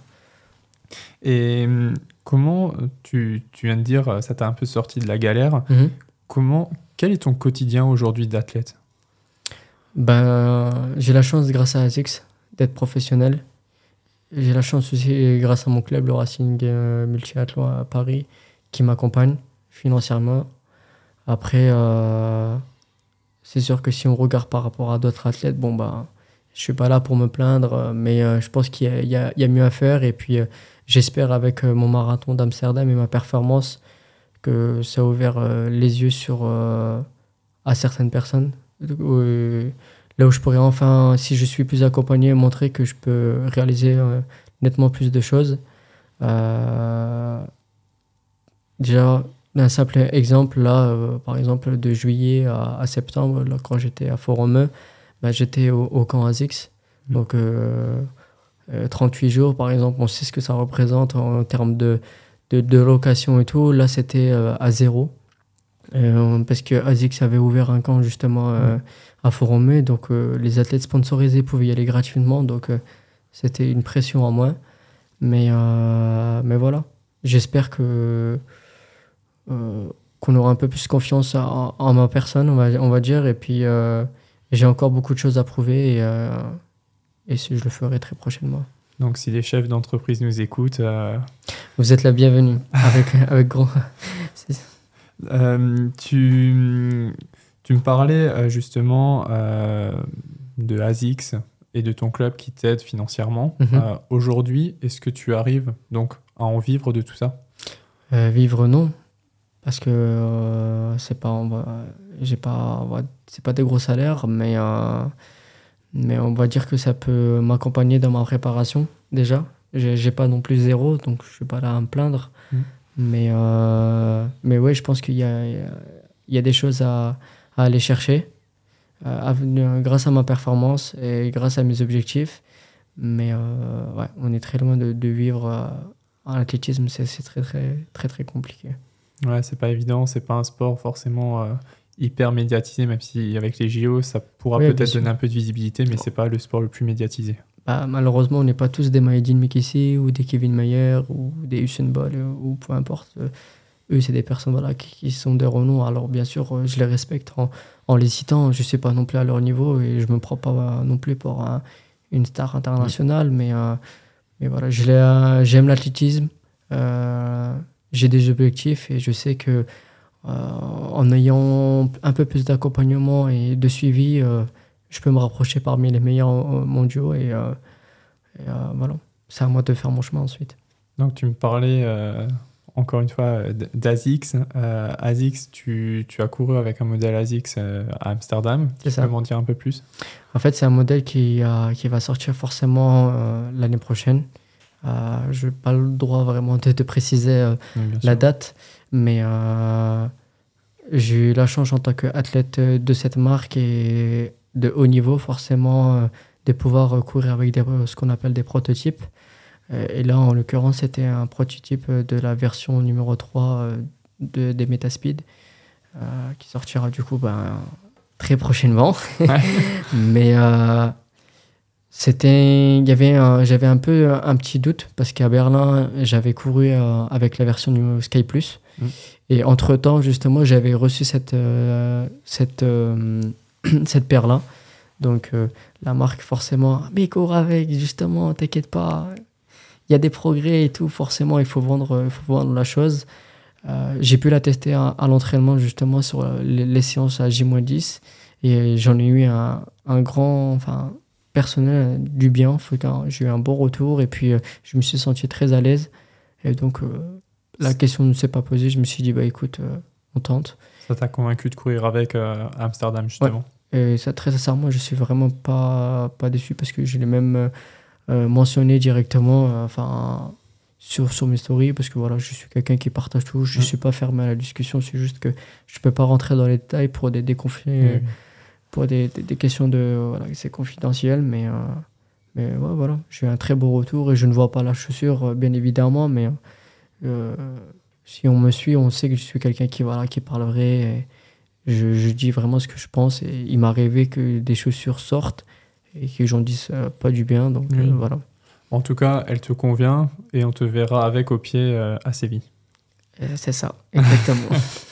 Et hum, comment, tu, tu viens de dire, ça t'a un peu sorti de la galère. Mhm. Comment, quel est ton quotidien aujourd'hui d'athlète? Ben, j'ai la chance, grâce à ASICS, d'être professionnel. J'ai la chance aussi, grâce à mon club, le Racing euh, Multiathlon à Paris, qui m'accompagne financièrement. Après, euh, c'est sûr que si on regarde par rapport à d'autres athlètes, bon, ben, je suis pas là pour me plaindre, mais euh, je pense qu'il y y y a mieux à faire. Et puis, euh, j'espère, avec mon marathon d'Amsterdam et ma performance, que ça a ouvert les yeux sur, à certaines personnes. Euh, là où je pourrais enfin, si je suis plus accompagné, montrer que je peux réaliser euh, nettement plus de choses. Euh, déjà, un simple exemple, là, par exemple, de juillet à, à septembre, là, quand j'étais à Foromeux, bah, j'étais au, au camp ASICS. Mhm. Donc, euh, euh, 38 jours, par exemple, on sait ce que ça représente en, termes de, de, de location et tout. Là, c'était euh, à zéro. Euh, parce que ASICS avait ouvert un camp justement euh, à Foromé, donc euh, les athlètes sponsorisés pouvaient y aller gratuitement, donc c'était une pression en moins. Mais, mais voilà, j'espère que qu'on aura un peu plus confiance en, en ma personne, on va, on va dire, et puis euh, j'ai encore beaucoup de choses à prouver, et, euh, et je le ferai très prochainement. Donc si les chefs d'entreprise nous écoutent, euh, Vous êtes la bienvenue, (laughs) avec, avec grand... euh, tu, tu me parlais euh, justement euh, de ASICS et de ton club qui t'aide financièrement. Mhm. Euh, Aujourd'hui, est-ce que tu arrives donc à en vivre de tout ça? Vivre non parce que c'est pas j'ai pas c'est pas des gros salaires mais mais on va dire que ça peut m'accompagner dans ma préparation déjà j'ai pas non plus zéro donc je suis pas là à me plaindre Mm. Mais euh, mais ouais je pense qu'il y a il y a des choses à, à aller chercher euh, à grâce à ma performance et grâce à mes objectifs mais euh, ouais on est très loin de, de vivre euh, en athlétisme, c'est très, très, très, très compliqué. Ouais, c'est pas évident, c'est pas un sport forcément euh, hyper médiatisé, même si avec les JO, ça pourra Oui, peut-être donner un peu de visibilité, mais c'est pas le sport le plus médiatisé. Bah, malheureusement, on n'est pas tous des Maïdine Mikissi ou des Kevin Mayer ou des Usain Bolt euh, ou peu importe. Euh, eux, c'est des personnes voilà, qui, sont des renoms. Alors, bien sûr, euh, je les respecte en, en les citant. Je ne suis pas non plus à leur niveau et je ne me prends pas non plus pour une star internationale. Mais, mais voilà, j'aime l'athlétisme. j'ai des objectifs et je sais que en ayant un peu plus d'accompagnement et de suivi, je peux me rapprocher parmi les meilleurs mondiaux. Et, et voilà, c'est à moi de faire mon chemin ensuite. Donc, tu me parlais encore une fois, euh. Euh, ASICS, tu, tu, as couru avec un modèle ASICS euh, à Amsterdam. Tu peux m'en dire un peu plus? En fait, c'est un modèle qui, qui va sortir forcément l'année prochaine. je n'ai pas le droit vraiment de, préciser la date, mais j'ai eu la chance en tant qu'athlète de cette marque et de haut niveau, forcément, de pouvoir courir avec ce qu'on appelle des prototypes. Euh, et là, en l'occurrence, c'était un prototype de la version numéro 3 euh, de, des Metaspeed, euh, qui sortira du coup ben, très prochainement. (laughs) Mais c'était il y avait j'avais un peu un petit doute parce qu'à Berlin j'avais couru avec la version du Sky Plus mm. et entre temps justement j'avais reçu cette cette (clears throat) cette paire là donc la marque forcément mais cours avec justement t'inquiète pas il y a des progrès et tout, forcément, il faut vendre, il faut vendre la chose. Euh, j'ai pu la tester à, l'entraînement, justement, sur les, séances à J-10. Et j'en ai eu un, un, grand, enfin, personnel du bien. J'ai eu un bon retour et puis euh, je me suis senti très à l'aise. Et donc, euh, la question ne s'est pas posée. Je me suis dit, bah écoute, on tente. Ça t'a convaincu de courir avec Amsterdam, justement? Et ça, très sincèrement, je suis vraiment pas, pas déçu parce que j'ai les mêmes euh, mentionner directement euh, enfin sur, sur mes stories parce que voilà, je suis quelqu'un qui partage tout. Je ne suis pas fermé à la discussion. C'est juste que je ne peux pas rentrer dans les détails pour des, des conflits, pour des, des, questions de. Voilà, c'est confidentiel, mais, euh, mais voilà, j'ai un très beau retour et je ne vois pas la chaussure, bien évidemment, mais si on me suit, on sait que je suis quelqu'un qui, voilà, qui parle vrai. Je, je, dis vraiment ce que je pense et il m'est arrivé que des chaussures sortent et que j'en dise pas du bien. Donc euh, voilà. En tout cas, elle te convient et on te verra avec au pied euh, à Séville. Euh, c'est ça, exactement.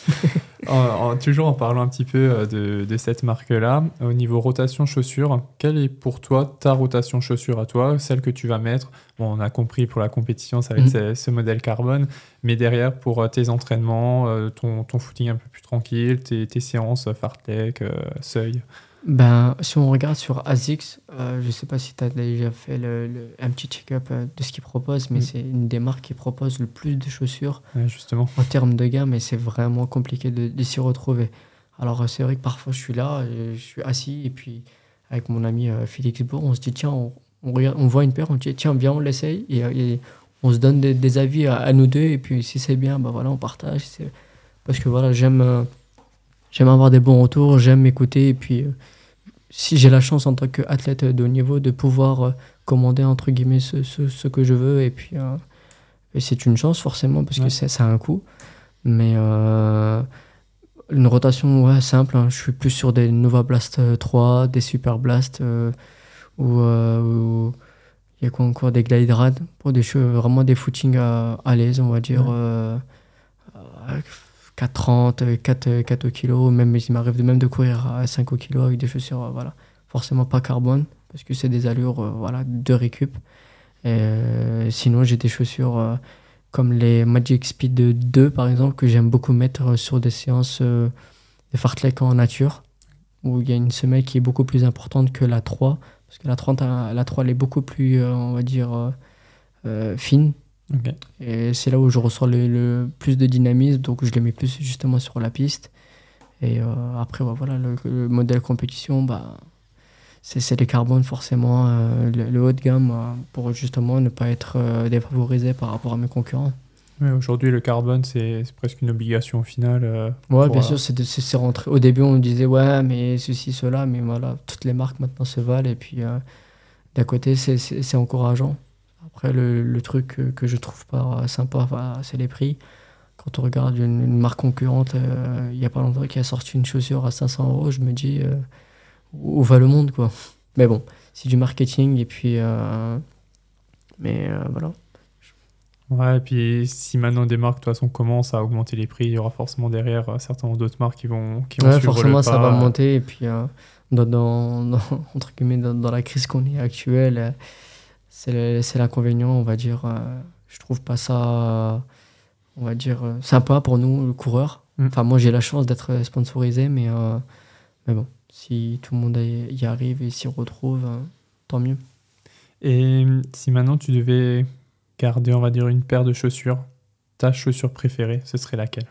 (laughs) en, toujours en parlant un petit peu de, de cette marque-là, au niveau rotation chaussures, quelle est pour toi ta rotation chaussure à toi, celle que tu vas mettre? Bon, on a compris pour la compétition, ça va être mhm. ce, modèle carbone, mais derrière pour tes entraînements, ton, ton footing un peu plus tranquille, tes, tes séances fartlek, seuil ben, si on regarde sur ASICS, euh, je ne sais pas si tu as déjà fait le, un petit check-up euh, de ce qu'ils proposent, mais mm. c'est une des marques qui propose le plus de chaussures justement. en termes de gamme et c'est vraiment compliqué de, s'y retrouver. Alors, euh, c'est vrai que parfois je suis là, je suis assis et puis avec mon ami Félix Bourg, on se dit tiens, on, regarde, on voit une paire, on dit tiens, viens, on l'essaye et, on se donne des, avis à, nous deux et puis si c'est bien, ben voilà, on partage. Parce que voilà, j'aime j'aime avoir des bons retours, j'aime m'écouter. Et puis, euh, si j'ai la chance en tant qu'athlète de haut niveau de pouvoir euh, commander, entre guillemets, ce, ce, que je veux, et puis, euh, c'est une chance forcément, parce que ça a un coût. Mais une rotation ouais, simple, hein. je suis plus sur des Nova Blast 3, des Super Blast, ou il y a quoi encore Des Glide Rad, pour des vraiment des footings à, l'aise, on va dire. 4,30, 4, 4 kg, même il m'arrive de même de courir à 5 kg avec des chaussures, euh, voilà, forcément pas carbone, parce que c'est des allures euh, voilà, de récup. Euh, sinon, j'ai des chaussures comme les Magic Speed 2, par exemple, que j'aime beaucoup mettre sur des séances de fartlek en nature, où il y a une semelle qui est beaucoup plus importante que la 3, parce que la 3, la 3 elle est beaucoup plus, on va dire, fine, et c'est là où je ressens le, plus de dynamisme, donc je les mets plus justement sur la piste. Et euh, après, voilà, le, modèle compétition, bah, c'est les carbones forcément, euh, le, haut de gamme, euh, pour justement ne pas être défavorisé par rapport à mes concurrents. Aujourd'hui, le carbone, c'est presque une obligation au final. ouais, bien sûr, c'est rentré. Au début, on disait, ouais, mais ceci, cela, mais voilà, toutes les marques maintenant se valent. Et puis, d'un côté, c'est encourageant. Après, le, truc que, je trouve pas sympa, c'est les prix. Quand on regarde une, marque concurrente, euh, il n'y a pas longtemps qui a sorti une chaussure à 500 euros, je me dis euh, où va le monde quoi. Mais bon, c'est du marketing et puis. Euh, mais voilà. Ouais, et puis si maintenant des marques, de toute façon, commencent à augmenter les prix, il y aura forcément derrière certainement d'autres marques qui vont, qui vont Ouais, suivre forcément, le ça va monter. Et puis, euh, dans, dans- dans- (laughs) entre guillemets, dans, dans la crise qu'on est actuelle, c'est l'inconvénient, on va dire. euh, je trouve pas ça, euh, on va dire, euh, sympa pour nous, le coureur. Mm. Enfin, moi, j'ai la chance d'être sponsorisé, mais, euh, mais bon, si tout le monde y arrive et s'y retrouve, euh, tant mieux. Et si maintenant tu devais garder, on va dire, une paire de chaussures, ta chaussure préférée, ce serait laquelle?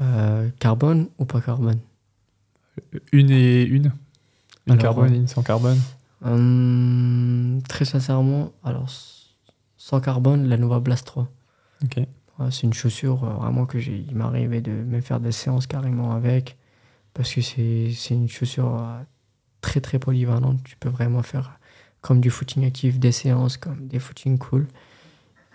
Euh, carbone ou pas carbone? Une et une Une Alors, carbone euh, et une sans carbone Hum, Très sincèrement, alors, sans carbone, la Nova Blast 3. Ok. Ouais, c'est une chaussure euh, vraiment que j'ai. Il m'arrivait de me faire des séances carrément avec. Parce que c'est c'est une chaussure euh, très très polyvalente. Tu peux vraiment faire comme du footing actif, des séances, comme des footings cool.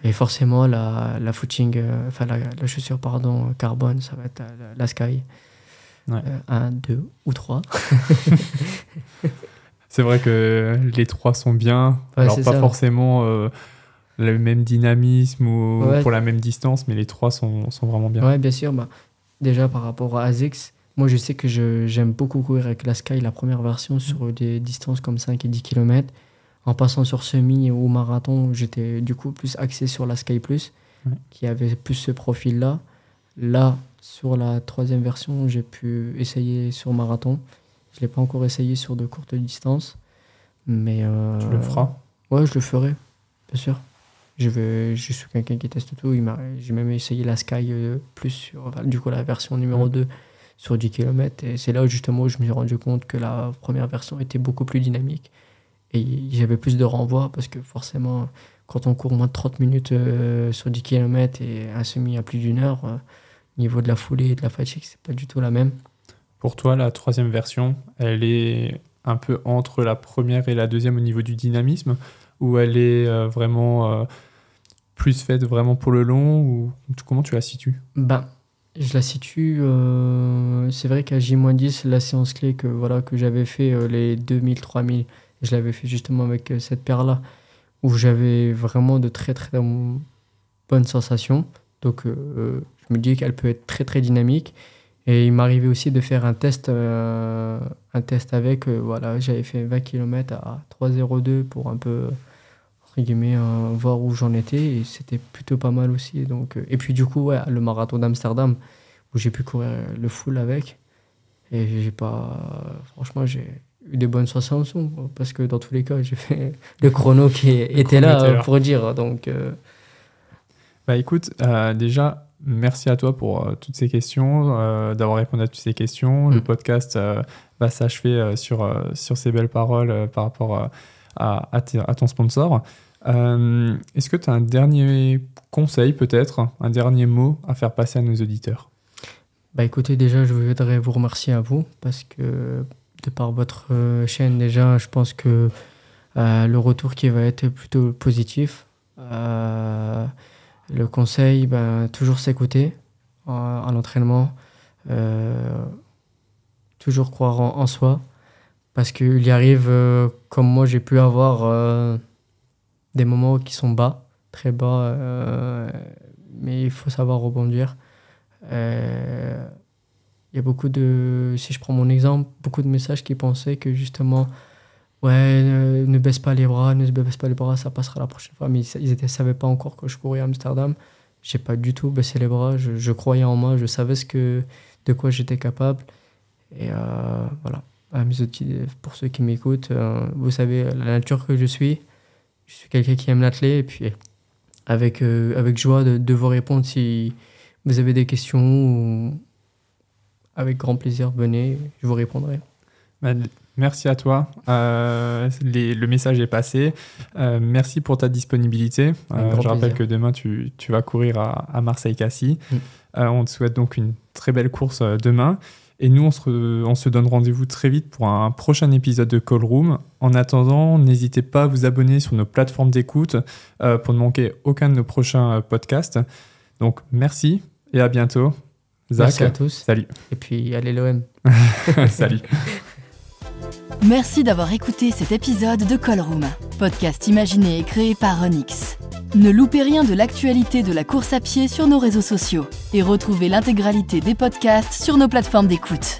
Et forcément, la, la footing, euh, enfin la, la chaussure pardon, carbone, ça va être la, la Sky. Ouais. Un, deux ou trois. (laughs) C'est vrai que les trois sont bien. Ouais, Alors pas ça. forcément euh, le même dynamisme ou Ouais. pour la même distance, mais les trois sont, sont vraiment bien. Ouais, bien sûr. Bah, déjà par rapport à ASICS, moi je sais que j'aime beaucoup courir avec la Sky, la première version, sur des distances comme 5 et 10 km. En passant sur semi ou marathon, j'étais du coup plus axé sur la Sky Plus, Ouais. qui avait plus ce profil-là. Là, sur la troisième version, j'ai pu essayer sur marathon. Je ne l'ai pas encore essayé sur de courtes distances. Mais, euh, Tu le feras. Ouais, je le ferai, bien sûr. Je, vais, je suis quelqu'un qui teste tout. J'ai même essayé la Sky euh, plus sur enfin, du coup, la version numéro Mm. 2 sur 10 km. Et c'est là où, justement où je me suis rendu compte que la première version était beaucoup plus dynamique. Et j'avais plus de renvoi parce que forcément, quand on court moins de 30 minutes euh, sur 10 km et un semi à plus d'une heure, euh, niveau de la foulée et de la fatigue, c'est pas du tout la même. Pour toi, la troisième version, elle est un peu entre la première et la deuxième au niveau du dynamisme, ou elle est euh, vraiment euh, plus faite vraiment pour le long, ou comment tu la situes? Ben, je la situe. euh, c'est vrai qu'à J-10, la séance clé que, voilà, que j'avais fait, les 2000, 3000, je l'avais fait justement avec cette paire-là, où j'avais vraiment de très très bonnes sensations. Donc, je me dis qu'elle peut être très très dynamique. Et il m'arrivait aussi de faire un test, euh, un test avec. euh, voilà, j'avais fait 20 km à 3,02 pour un peu entre guillemets, euh, voir où j'en étais et c'était plutôt pas mal aussi. Donc, euh, et puis du coup, ouais, le marathon d'Amsterdam où j'ai pu courir le full avec et j'ai pas, franchement, j'ai eu des bonnes sensations parce que dans tous les cas, j'ai fait (laughs) le chrono qui était chrono là était là. pour dire. Donc, Bah écoute, déjà, merci à toi pour euh, toutes ces questions, euh, d'avoir répondu à toutes ces questions. Le Mm. podcast euh, va s'achever sur, sur ces belles paroles par rapport à, à ton sponsor. Est-ce que tu as un dernier conseil peut-être, un dernier mot à faire passer à nos auditeurs? Bah écoutez, déjà, je voudrais vous remercier à vous parce que de par votre chaîne, déjà, je pense que euh, le retour qui va être plutôt positif. Euh, le conseil, ben, toujours s'écouter en, en entraînement, euh, toujours croire en, soi parce qu'il y arrive, euh, comme moi, j'ai pu avoir euh, des moments qui sont bas, très bas, euh, mais il faut savoir rebondir. Euh, Il y a beaucoup de, si je prends mon exemple, beaucoup de messages qui pensaient que justement, ouais, ne, ne baisse pas les bras, ne baisse pas les bras, ça passera la prochaine fois. Mais ils ne savaient pas encore que je courais à Amsterdam. J'ai pas du tout baissé les bras, je, je croyais en moi, je savais ce que, de quoi j'étais capable. Et euh, voilà, outils, pour ceux qui m'écoutent, euh, vous savez la nature que je suis. Je suis quelqu'un qui aime l'athlète et puis avec, euh, avec joie de, de vous répondre si vous avez des questions ou avec grand plaisir, venez, je vous répondrai. Bah, Merci à toi. Euh, les- le message est passé. Euh, merci pour ta disponibilité. Euh, je rappelle plaisir. que demain, tu, tu vas courir à, à Marseille-Cassis. Mm. On te souhaite donc une très belle course demain. Et nous, on se, on se donne rendez-vous très vite pour un prochain épisode de Call Room. En attendant, n'hésitez pas à vous abonner sur nos plateformes d'écoute pour ne manquer aucun de nos prochains podcasts. Donc, merci et à bientôt. Zach, Merci à tous. salut. Et puis, allez l'OM. (laughs) (laughs) salut. Merci d'avoir écouté cet épisode de Call Room, podcast imaginé et créé par Onyx. Ne loupez rien de l'actualité de la course à pied sur nos réseaux sociaux et retrouvez l'intégralité des podcasts sur nos plateformes d'écoute.